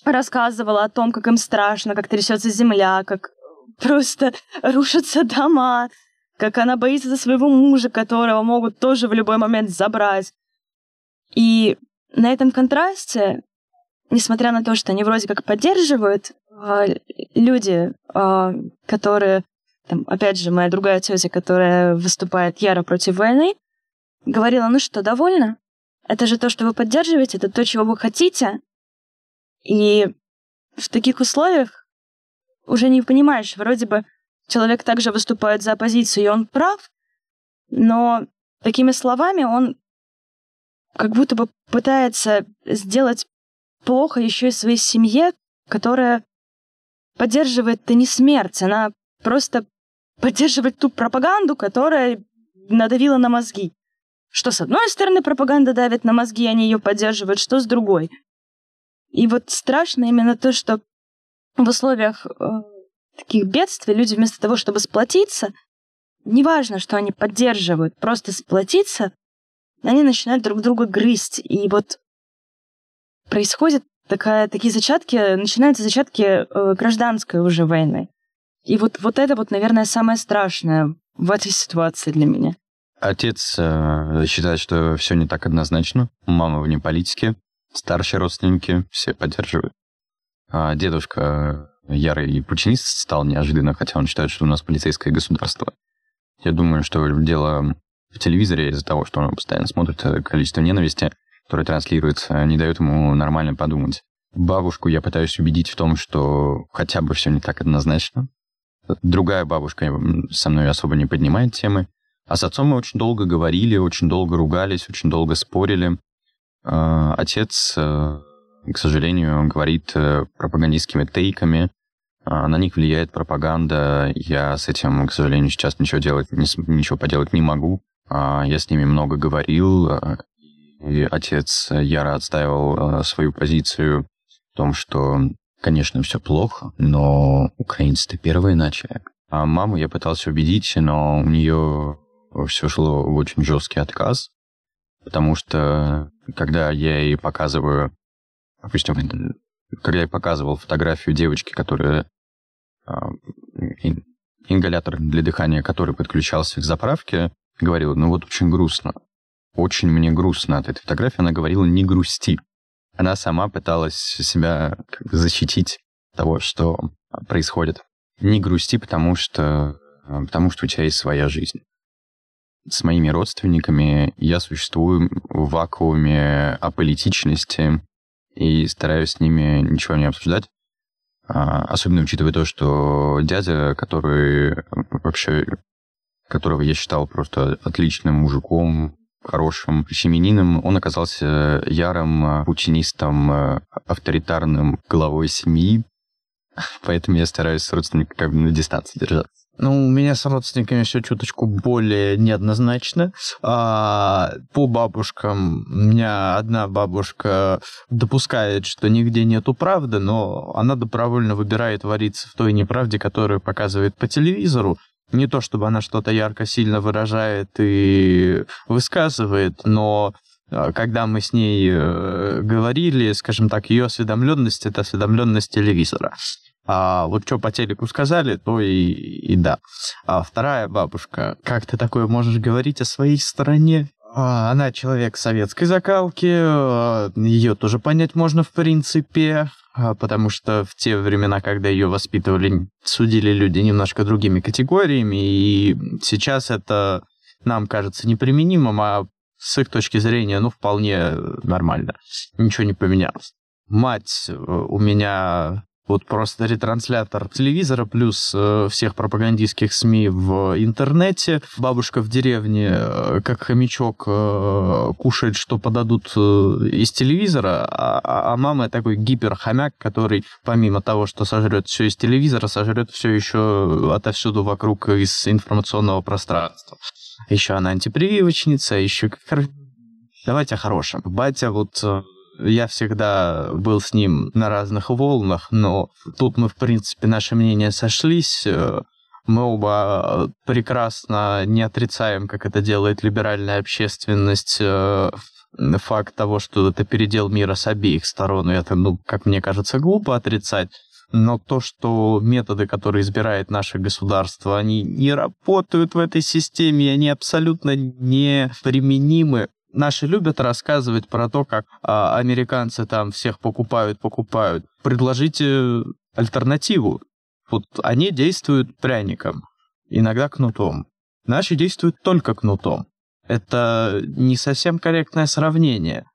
рассказывала о том, как им страшно, как трясется земля, как просто рушатся дома, как она боится за своего мужа, которого могут тоже в любой момент забрать. И на этом контрасте, несмотря на то, что они вроде как поддерживают люди, а, которые, там, опять же, моя другая тетя, которая выступает яро против войны, говорила, ну что, довольно? Это же то, что вы поддерживаете, это то, чего вы хотите. И в таких условиях уже не понимаешь, вроде бы человек также выступает за оппозицию, и он прав, но такими словами он как будто бы пытается сделать плохо еще и своей семье, которая поддерживает-то не смерть, она просто поддерживает ту пропаганду, которая надавила на мозги. Что с одной стороны пропаганда давит на мозги, они ее поддерживают, что с другой. И вот страшно именно то, что в условиях э, таких бедствий люди вместо того, чтобы сплотиться, неважно, что они поддерживают, просто сплотиться, они начинают друг друга грызть. И вот происходит такая, такие зачатки, начинаются зачатки э, гражданской уже войны. И вот, вот это вот, наверное, самое страшное в этой ситуации для меня. Отец э, считает, что все не так однозначно. Мама вне политики, старшие родственники все поддерживают. А дедушка э, ярый путинист стал неожиданно, хотя он считает, что у нас полицейское государство. Я думаю, что дело в телевизоре из-за того, что он постоянно смотрит э, количество ненависти, который транслируется, не дает ему нормально подумать. Бабушку я пытаюсь убедить в том, что хотя бы все не так однозначно. Другая бабушка со мной особо не поднимает темы. А с отцом мы очень долго говорили, очень долго ругались, очень долго спорили. А, отец, э, к сожалению, говорит э, пропагандистскими тейками, а, на них влияет пропаганда. Я с этим, к сожалению, сейчас ничего делать, ничего поделать не могу. А, я с ними много говорил, и отец яро отстаивал свою позицию в том, что, конечно, все плохо, но украинцы-то первые начали. А маму я пытался убедить, но у нее все шло в очень жесткий отказ, потому что когда я ей показываю, допустим, когда я показывал фотографию девочки, которая а, ингалятор для дыхания, который подключался к заправке, говорила, ну вот очень грустно. Очень мне грустно от этой фотографии. Она говорила, не грусти. Она сама пыталась себя защитить того, что происходит. Не грусти, потому что, потому что у тебя есть своя жизнь с моими родственниками я существую в вакууме аполитичности и стараюсь с ними ничего не обсуждать. А, особенно учитывая то, что дядя, который вообще, которого я считал просто отличным мужиком, хорошим семенином, он оказался ярым путинистом, авторитарным главой семьи, поэтому я стараюсь с родственниками как бы на дистанции держаться. Ну, у меня с родственниками все чуточку более неоднозначно. А, по бабушкам, у меня одна бабушка допускает, что нигде нету правды, но она добровольно выбирает вариться в той неправде, которую показывает по телевизору. Не то, чтобы она что-то ярко сильно выражает и высказывает, но а, когда мы с ней э, говорили, скажем так, ее осведомленность это осведомленность телевизора. А вот что по телеку сказали, то и, и да. А вторая бабушка, как ты такое можешь говорить о своей стране? А, она человек советской закалки, а, ее тоже понять можно в принципе, а, потому что в те времена, когда ее воспитывали, судили люди немножко другими категориями, и сейчас это нам кажется неприменимым, а с их точки зрения, ну, вполне нормально. Ничего не поменялось. Мать э, у меня вот просто ретранслятор телевизора плюс э, всех пропагандистских СМИ в интернете. Бабушка в деревне, э, как хомячок, э, кушает, что подадут э, из телевизора, а, а, а мама такой гиперхомяк, который помимо того, что сожрет все из телевизора, сожрет все еще отовсюду вокруг из информационного пространства. Еще она антипрививочница, еще... Давайте о хорошем. Батя вот э, я всегда был с ним на разных волнах, но тут мы, в принципе, наши мнения сошлись. Э, мы оба прекрасно не отрицаем, как это делает либеральная общественность, э, факт того, что это передел мира с обеих сторон, и это, ну, как мне кажется, глупо отрицать. Но то, что методы, которые избирает наше государство, они не работают в этой системе, они абсолютно не применимы Наши любят рассказывать про то, как а, американцы там всех покупают, покупают. Предложите альтернативу. Вот они действуют пряником, иногда кнутом. Наши действуют только кнутом. Это не совсем корректное сравнение.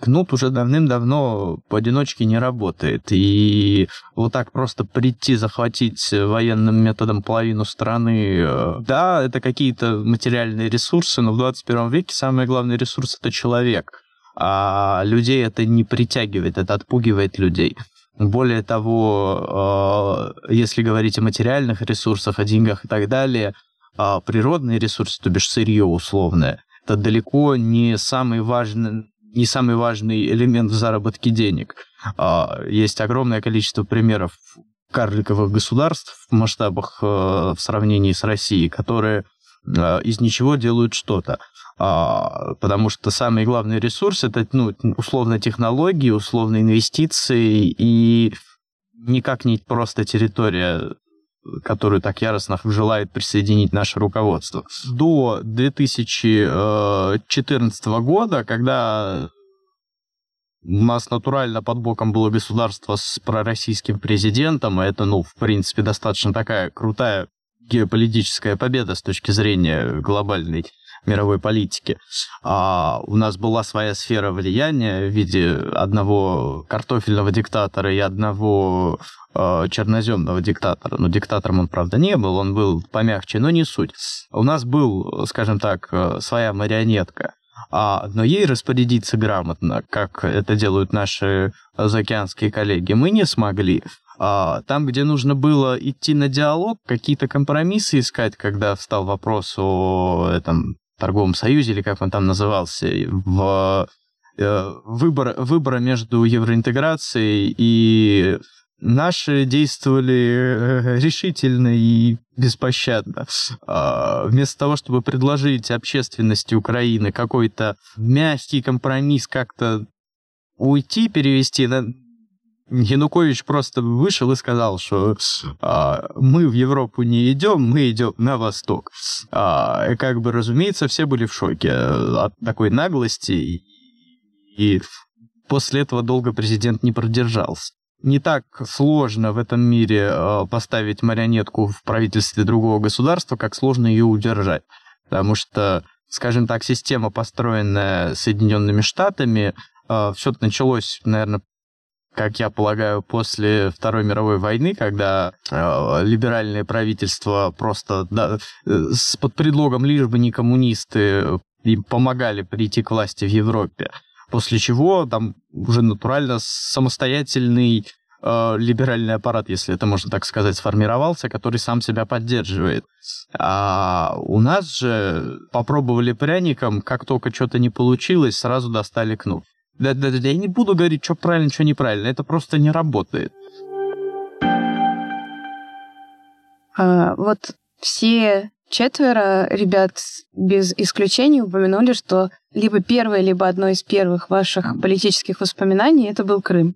Кнут уже давным-давно поодиночке не работает. И вот так просто прийти, захватить военным методом половину страны, э, да, это какие-то материальные ресурсы, но в 21 веке самый главный ресурс — это человек. А людей это не притягивает, это отпугивает людей. Более того, э, если говорить о материальных ресурсах, о деньгах и так далее, а природные ресурсы, то бишь сырье условное, это далеко не самый важный не самый важный элемент в заработке денег. А, есть огромное количество примеров карликовых государств в масштабах э, в сравнении с Россией, которые э, из ничего делают что-то. А, потому что самый главный ресурс это ну, условно технологии, условно инвестиции и никак не просто территория которую так яростно желает присоединить наше руководство. До 2014 года, когда у нас натурально под боком было государство с пророссийским президентом, и это, ну, в принципе, достаточно такая крутая геополитическая победа с точки зрения глобальной мировой политики. А у нас была своя сфера влияния в виде одного картофельного диктатора и одного э, черноземного диктатора. Но диктатором он, правда, не был, он был помягче, но не суть. У нас был, скажем так, э, своя марионетка. А, но ей распорядиться грамотно, как это делают наши заокеанские коллеги, мы не смогли. А, там, где нужно было идти на диалог, какие-то компромиссы искать, когда встал вопрос о этом торговом союзе, или как он там назывался, в э, выбор, выбора между евроинтеграцией и наши действовали э, решительно и беспощадно. А, вместо того, чтобы предложить общественности Украины какой-то мягкий компромисс, как-то уйти, перевести, Янукович просто вышел и сказал, что а, мы в Европу не идем, мы идем на восток. А, как бы, разумеется, все были в шоке от такой наглости, и после этого долго президент не продержался. Не так сложно в этом мире а, поставить марионетку в правительстве другого государства, как сложно ее удержать. Потому что, скажем так, система, построенная Соединенными Штатами, а, все началось, наверное, как я полагаю, после Второй мировой войны, когда э, либеральные правительства просто да, э, с, под предлогом лишь бы не коммунисты им помогали прийти к власти в Европе. После чего там уже натурально самостоятельный э, либеральный аппарат, если это можно так сказать, сформировался, который сам себя поддерживает. А у нас же попробовали пряником, как только что-то не получилось, сразу достали кнут. Да, да, да, я не буду говорить, что правильно, что неправильно. Это просто не работает. А, вот все четверо ребят без исключения упомянули, что либо первое, либо одно из первых ваших политических воспоминаний это был Крым.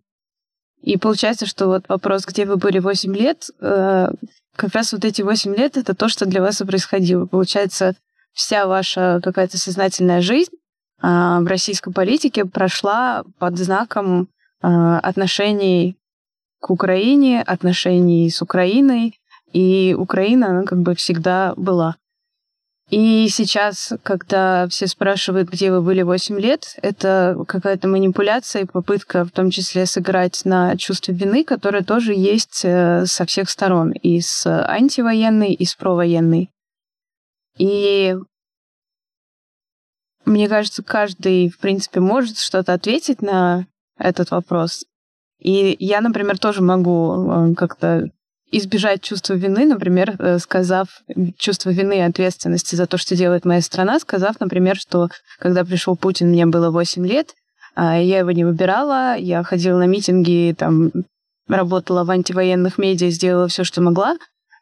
И получается, что вот вопрос, где вы были 8 лет, э, как раз вот эти 8 лет это то, что для вас и происходило. Получается, вся ваша какая-то сознательная жизнь в российской политике прошла под знаком а, отношений к Украине, отношений с Украиной, и Украина, она как бы всегда была. И сейчас, когда все спрашивают, где вы были 8 лет, это какая-то манипуляция и попытка в том числе сыграть на чувство вины, которое тоже есть э, со всех сторон, и с антивоенной, и с провоенной. И мне кажется, каждый, в принципе, может что-то ответить на этот вопрос. И я, например, тоже могу э, как-то избежать чувства вины, например, э, сказав чувство вины и ответственности за то, что делает моя страна, сказав, например, что когда пришел Путин, мне было 8 лет, а я его не выбирала, я ходила на митинги, там, работала в антивоенных медиа, сделала все, что могла,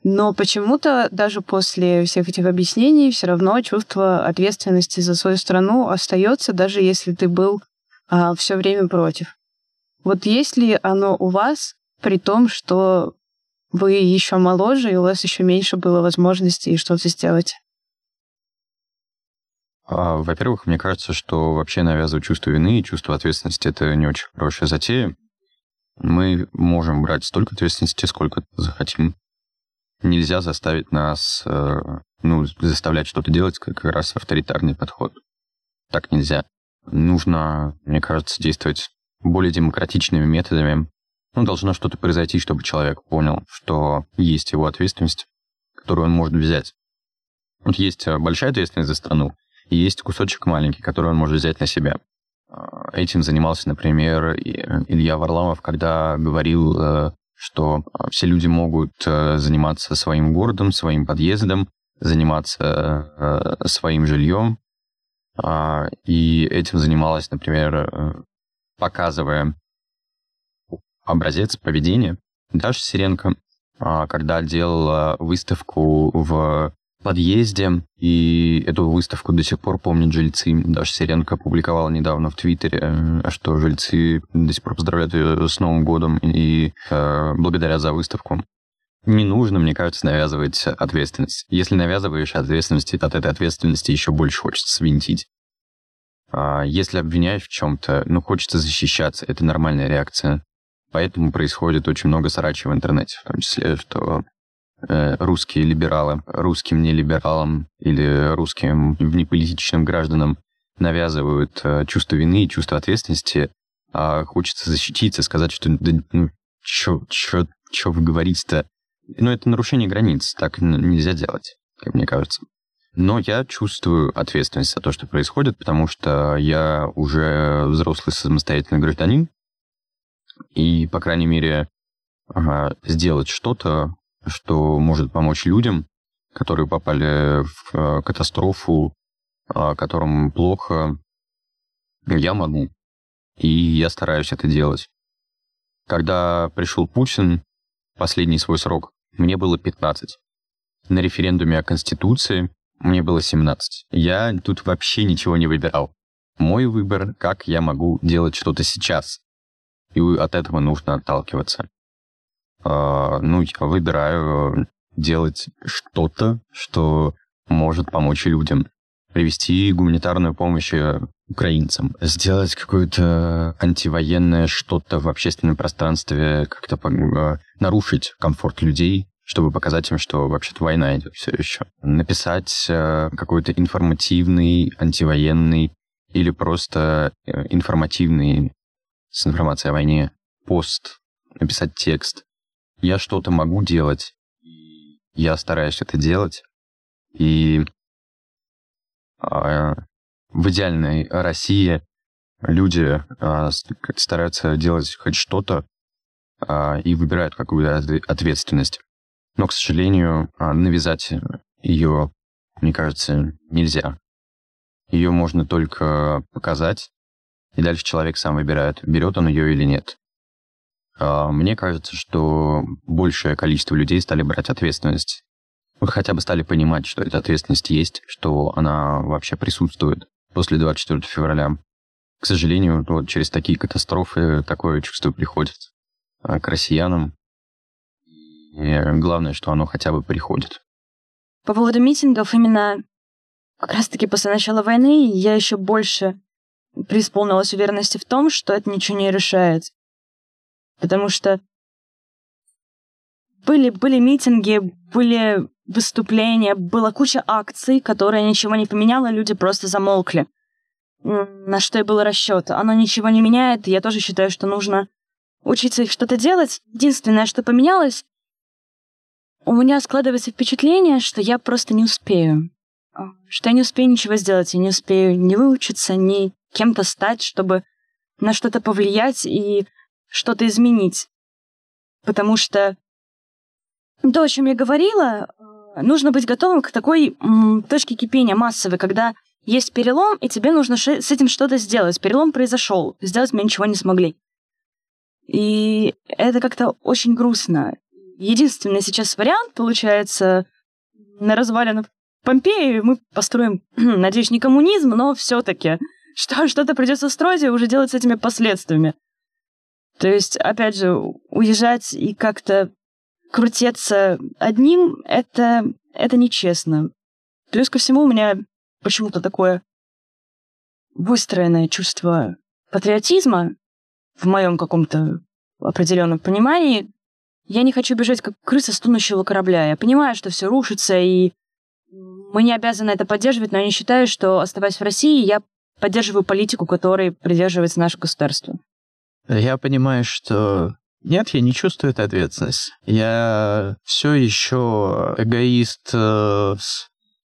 но почему-то даже после всех этих объяснений все равно чувство ответственности за свою страну остается, даже если ты был а, все время против. Вот есть ли оно у вас, при том, что вы еще моложе, и у вас еще меньше было возможностей что-то сделать? А, во-первых, мне кажется, что вообще навязывать чувство вины и чувство ответственности это не очень хорошая затея. Мы можем брать столько ответственности, сколько захотим нельзя заставить нас, э, ну, заставлять что-то делать, как раз авторитарный подход. Так нельзя. Нужно, мне кажется, действовать более демократичными методами. Ну, должно что-то произойти, чтобы человек понял, что есть его ответственность, которую он может взять. Вот есть э, большая ответственность за страну, и есть кусочек маленький, который он может взять на себя. Э, этим занимался, например, Илья Варламов, когда говорил что а, все люди могут э, заниматься своим городом, своим подъездом, заниматься э, своим жильем. А, и этим занималась, например, э, показывая образец поведения Даша Сиренко, а, когда делала выставку в подъезде, и эту выставку до сих пор помнят жильцы. Даже Сиренко публиковала недавно в Твиттере, э, что жильцы до сих пор поздравляют ее с Новым годом и э, благодаря за выставку. Не нужно, мне кажется, навязывать ответственность. Если навязываешь ответственность, от этой ответственности еще больше хочется свинтить. А если обвиняешь в чем-то, ну, хочется защищаться, это нормальная реакция. Поэтому происходит очень много срачей в интернете, в том числе, что русские либералы русским нелибералам или русским внеполитичным гражданам навязывают э, чувство вины и чувство ответственности, а хочется защититься, сказать, что да, ну, чё, чё, чё вы говорите-то? Ну, это нарушение границ, так нельзя делать, как мне кажется. Но я чувствую ответственность за то, что происходит, потому что я уже взрослый самостоятельный гражданин, и, по крайней мере, сделать что-то, что может помочь людям, которые попали в э, катастрофу, а, которым плохо, я могу. И я стараюсь это делать. Когда пришел Путин, последний свой срок, мне было 15. На референдуме о Конституции мне было 17. Я тут вообще ничего не выбирал. Мой выбор, как я могу делать что-то сейчас. И от этого нужно отталкиваться. А, ну, я выбираю делать что-то, что может помочь людям. Привести гуманитарную помощь э, украинцам. Сделать какое-то антивоенное что-то в общественном пространстве, как-то э, нарушить комфорт людей, чтобы показать им, что вообще-то война идет все еще. Написать э, какой-то информативный, антивоенный или просто информативный с информацией о войне пост, написать текст, я что-то могу делать, я стараюсь это делать, и а, в идеальной России люди а, стараются делать хоть что-то а, и выбирают какую-то ответственность. Но, к сожалению, навязать ее, мне кажется, нельзя. Ее можно только показать, и дальше человек сам выбирает, берет он ее или нет. А, мне кажется, что большее количество людей стали брать ответственность. Вот хотя бы стали понимать, что эта ответственность есть, что она вообще присутствует после 24 февраля. К сожалению, вот через такие катастрофы такое чувство приходит а, к россиянам. И главное, что оно хотя бы приходит. По поводу митингов, именно как раз-таки после начала войны я еще больше преисполнилась уверенности в том, что это ничего не решает. Потому что были, были митинги, были выступления, была куча акций, которые ничего не поменяло, люди просто замолкли. На что и был расчет. Оно ничего не меняет, и я тоже считаю, что нужно учиться их что-то делать. Единственное, что поменялось, у меня складывается впечатление, что я просто не успею. Что я не успею ничего сделать, я не успею ни выучиться, ни кем-то стать, чтобы на что-то повлиять и что-то изменить. Потому что то, о чем я говорила, нужно быть готовым к такой м, точке кипения массовой, когда есть перелом, и тебе нужно с этим что-то сделать. Перелом произошел, сделать мы ничего не смогли. И это как-то очень грустно. Единственный сейчас вариант, получается, на развалинах Помпеи мы построим, надеюсь, не коммунизм, но все-таки что, что-то придется строить и уже делать с этими последствиями. То есть, опять же, уезжать и как-то крутиться одним, это, это нечестно. Плюс ко всему у меня почему-то такое выстроенное чувство патриотизма в моем каком-то определенном понимании. Я не хочу бежать как крыса с корабля. Я понимаю, что все рушится, и мы не обязаны это поддерживать, но я не считаю, что, оставаясь в России, я поддерживаю политику, которой придерживается наше государство. Я понимаю, что нет, я не чувствую этой ответственность. Я все еще эгоист. Э,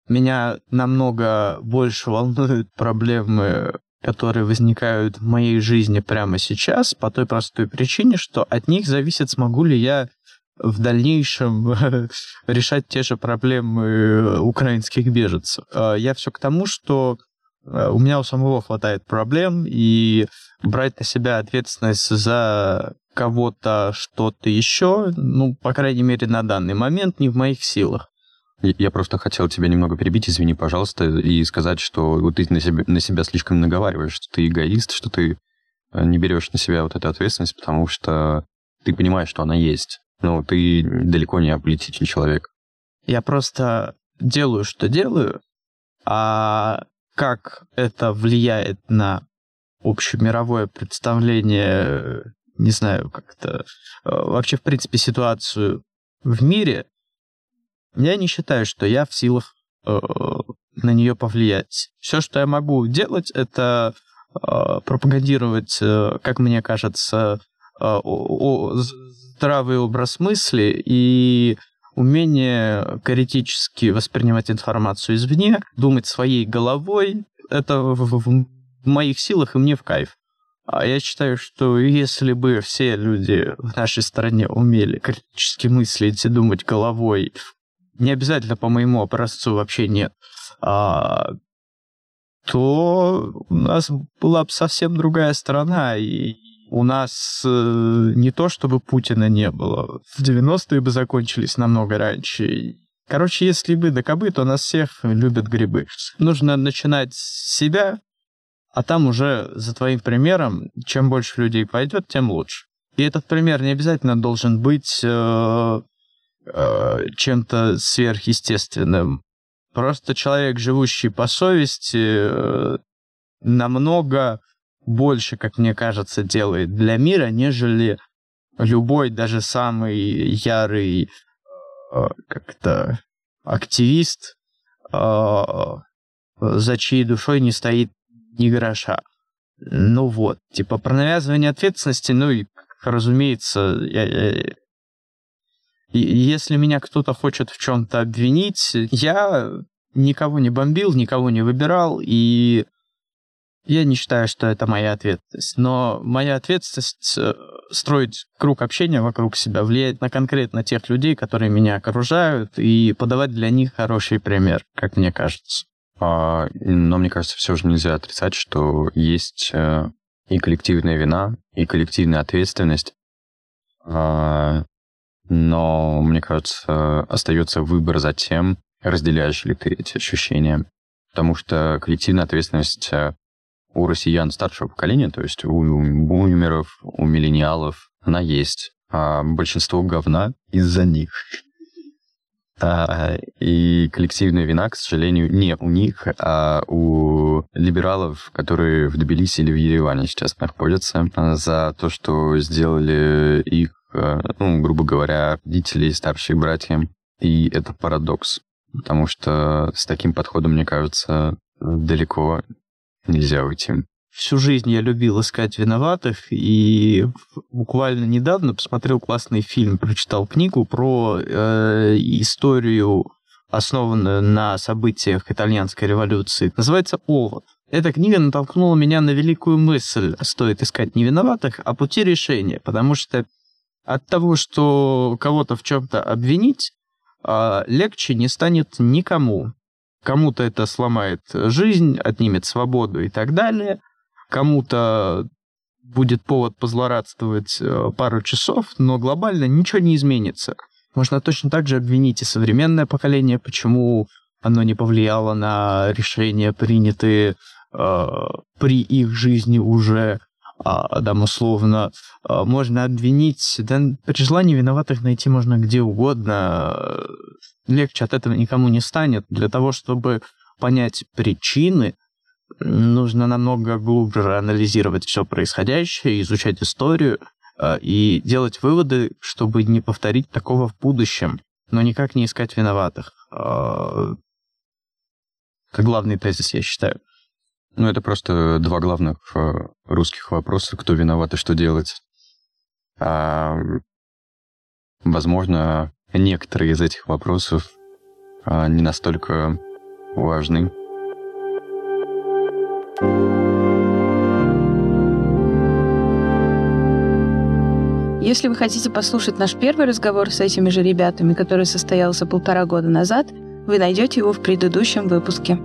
меня намного больше волнуют проблемы, которые возникают в моей жизни прямо сейчас, по той простой причине, что от них зависит, смогу ли я в дальнейшем решать те же проблемы украинских беженцев. Э, я все к тому, что Э, у меня у самого хватает проблем, и брать на себя ответственность за кого-то что-то еще, ну, по крайней мере, на данный момент не в моих силах. Я просто хотел тебя немного перебить, извини, пожалуйста, и сказать, что ты на себя, на себя слишком наговариваешь, что ты эгоист, что ты э, не берешь на себя вот эту ответственность, потому что ты понимаешь, что она есть. Но ты далеко не аполитичный человек. Я просто делаю, что делаю, а как это влияет на общемировое представление, не знаю, как-то э, вообще, в принципе, ситуацию в мире, я не считаю, что я в силах э, на нее повлиять. Все, что я могу делать, это э, пропагандировать, э, как мне кажется, э, о, о, здравый образ мысли и умение критически воспринимать информацию извне, думать своей головой, это в, моих силах и мне в кайф. А я считаю, что если бы все люди в нашей стране умели критически мыслить и думать головой, не обязательно по моему образцу вообще нет, а, то у нас была бы совсем другая страна, и у нас э, не то, чтобы Путина не было. В 90-е бы закончились намного раньше. Короче, если бы да кобы, то нас всех любят грибы. Нужно начинать с себя, а там уже за твоим примером, чем больше людей пойдет, тем лучше. И этот пример не обязательно должен быть э, э, чем-то сверхъестественным. Просто человек, живущий по совести, э, намного больше, как мне кажется, делает для мира, нежели любой, даже самый ярый э, как-то активист, э, за чьей душой не стоит ни гроша. Ну вот, типа про навязывание ответственности, ну и, разумеется, я, я, если меня кто-то хочет в чем-то обвинить, я никого не бомбил, никого не выбирал, и я не считаю, что это моя ответственность. Но моя ответственность э, строить круг общения вокруг себя, влиять на конкретно тех людей, которые меня окружают, и подавать для них хороший пример, как мне кажется. А, но мне кажется, все же нельзя отрицать, что есть э, и коллективная вина, и коллективная ответственность. А, но, мне кажется, остается выбор за тем, разделяешь ли ты эти ощущения. Потому что коллективная ответственность э, у россиян старшего поколения, то есть у бумеров, у миллениалов, она есть. А большинство говна из-за них. А, и коллективная вина, к сожалению, не у них, а у либералов, которые в Тбилиси или в Ереване сейчас находятся, за то, что сделали их, э, ну, грубо говоря, родители и старшие братья. И это парадокс, потому что с таким подходом, мне кажется, далеко нельзя уйти всю жизнь я любил искать виноватых, и буквально недавно посмотрел классный фильм, прочитал книгу про э, историю, основанную на событиях итальянской революции. Называется «Овод». Эта книга натолкнула меня на великую мысль. Стоит искать не виноватых, а пути решения, потому что от того, что кого-то в чем-то обвинить, э, легче не станет никому. Кому-то это сломает жизнь, отнимет свободу и так далее кому-то будет повод позлорадствовать э, пару часов, но глобально ничего не изменится. Можно точно так же обвинить и современное поколение, почему оно не повлияло на решения, принятые э, при их жизни уже, там, условно. Э, можно обвинить, да, при виноватых найти можно где угодно. Легче от этого никому не станет. Для того, чтобы понять причины, нужно намного глубже анализировать все происходящее, изучать историю э, и делать выводы, чтобы не повторить такого в будущем, но никак не искать виноватых. Как главный тезис, я считаю. Ну, это просто два главных э, русских вопроса, кто виноват и что делать. А, возможно, некоторые из этих вопросов а, не настолько важны, Если вы хотите послушать наш первый разговор с этими же ребятами, который состоялся полтора года назад, вы найдете его в предыдущем выпуске.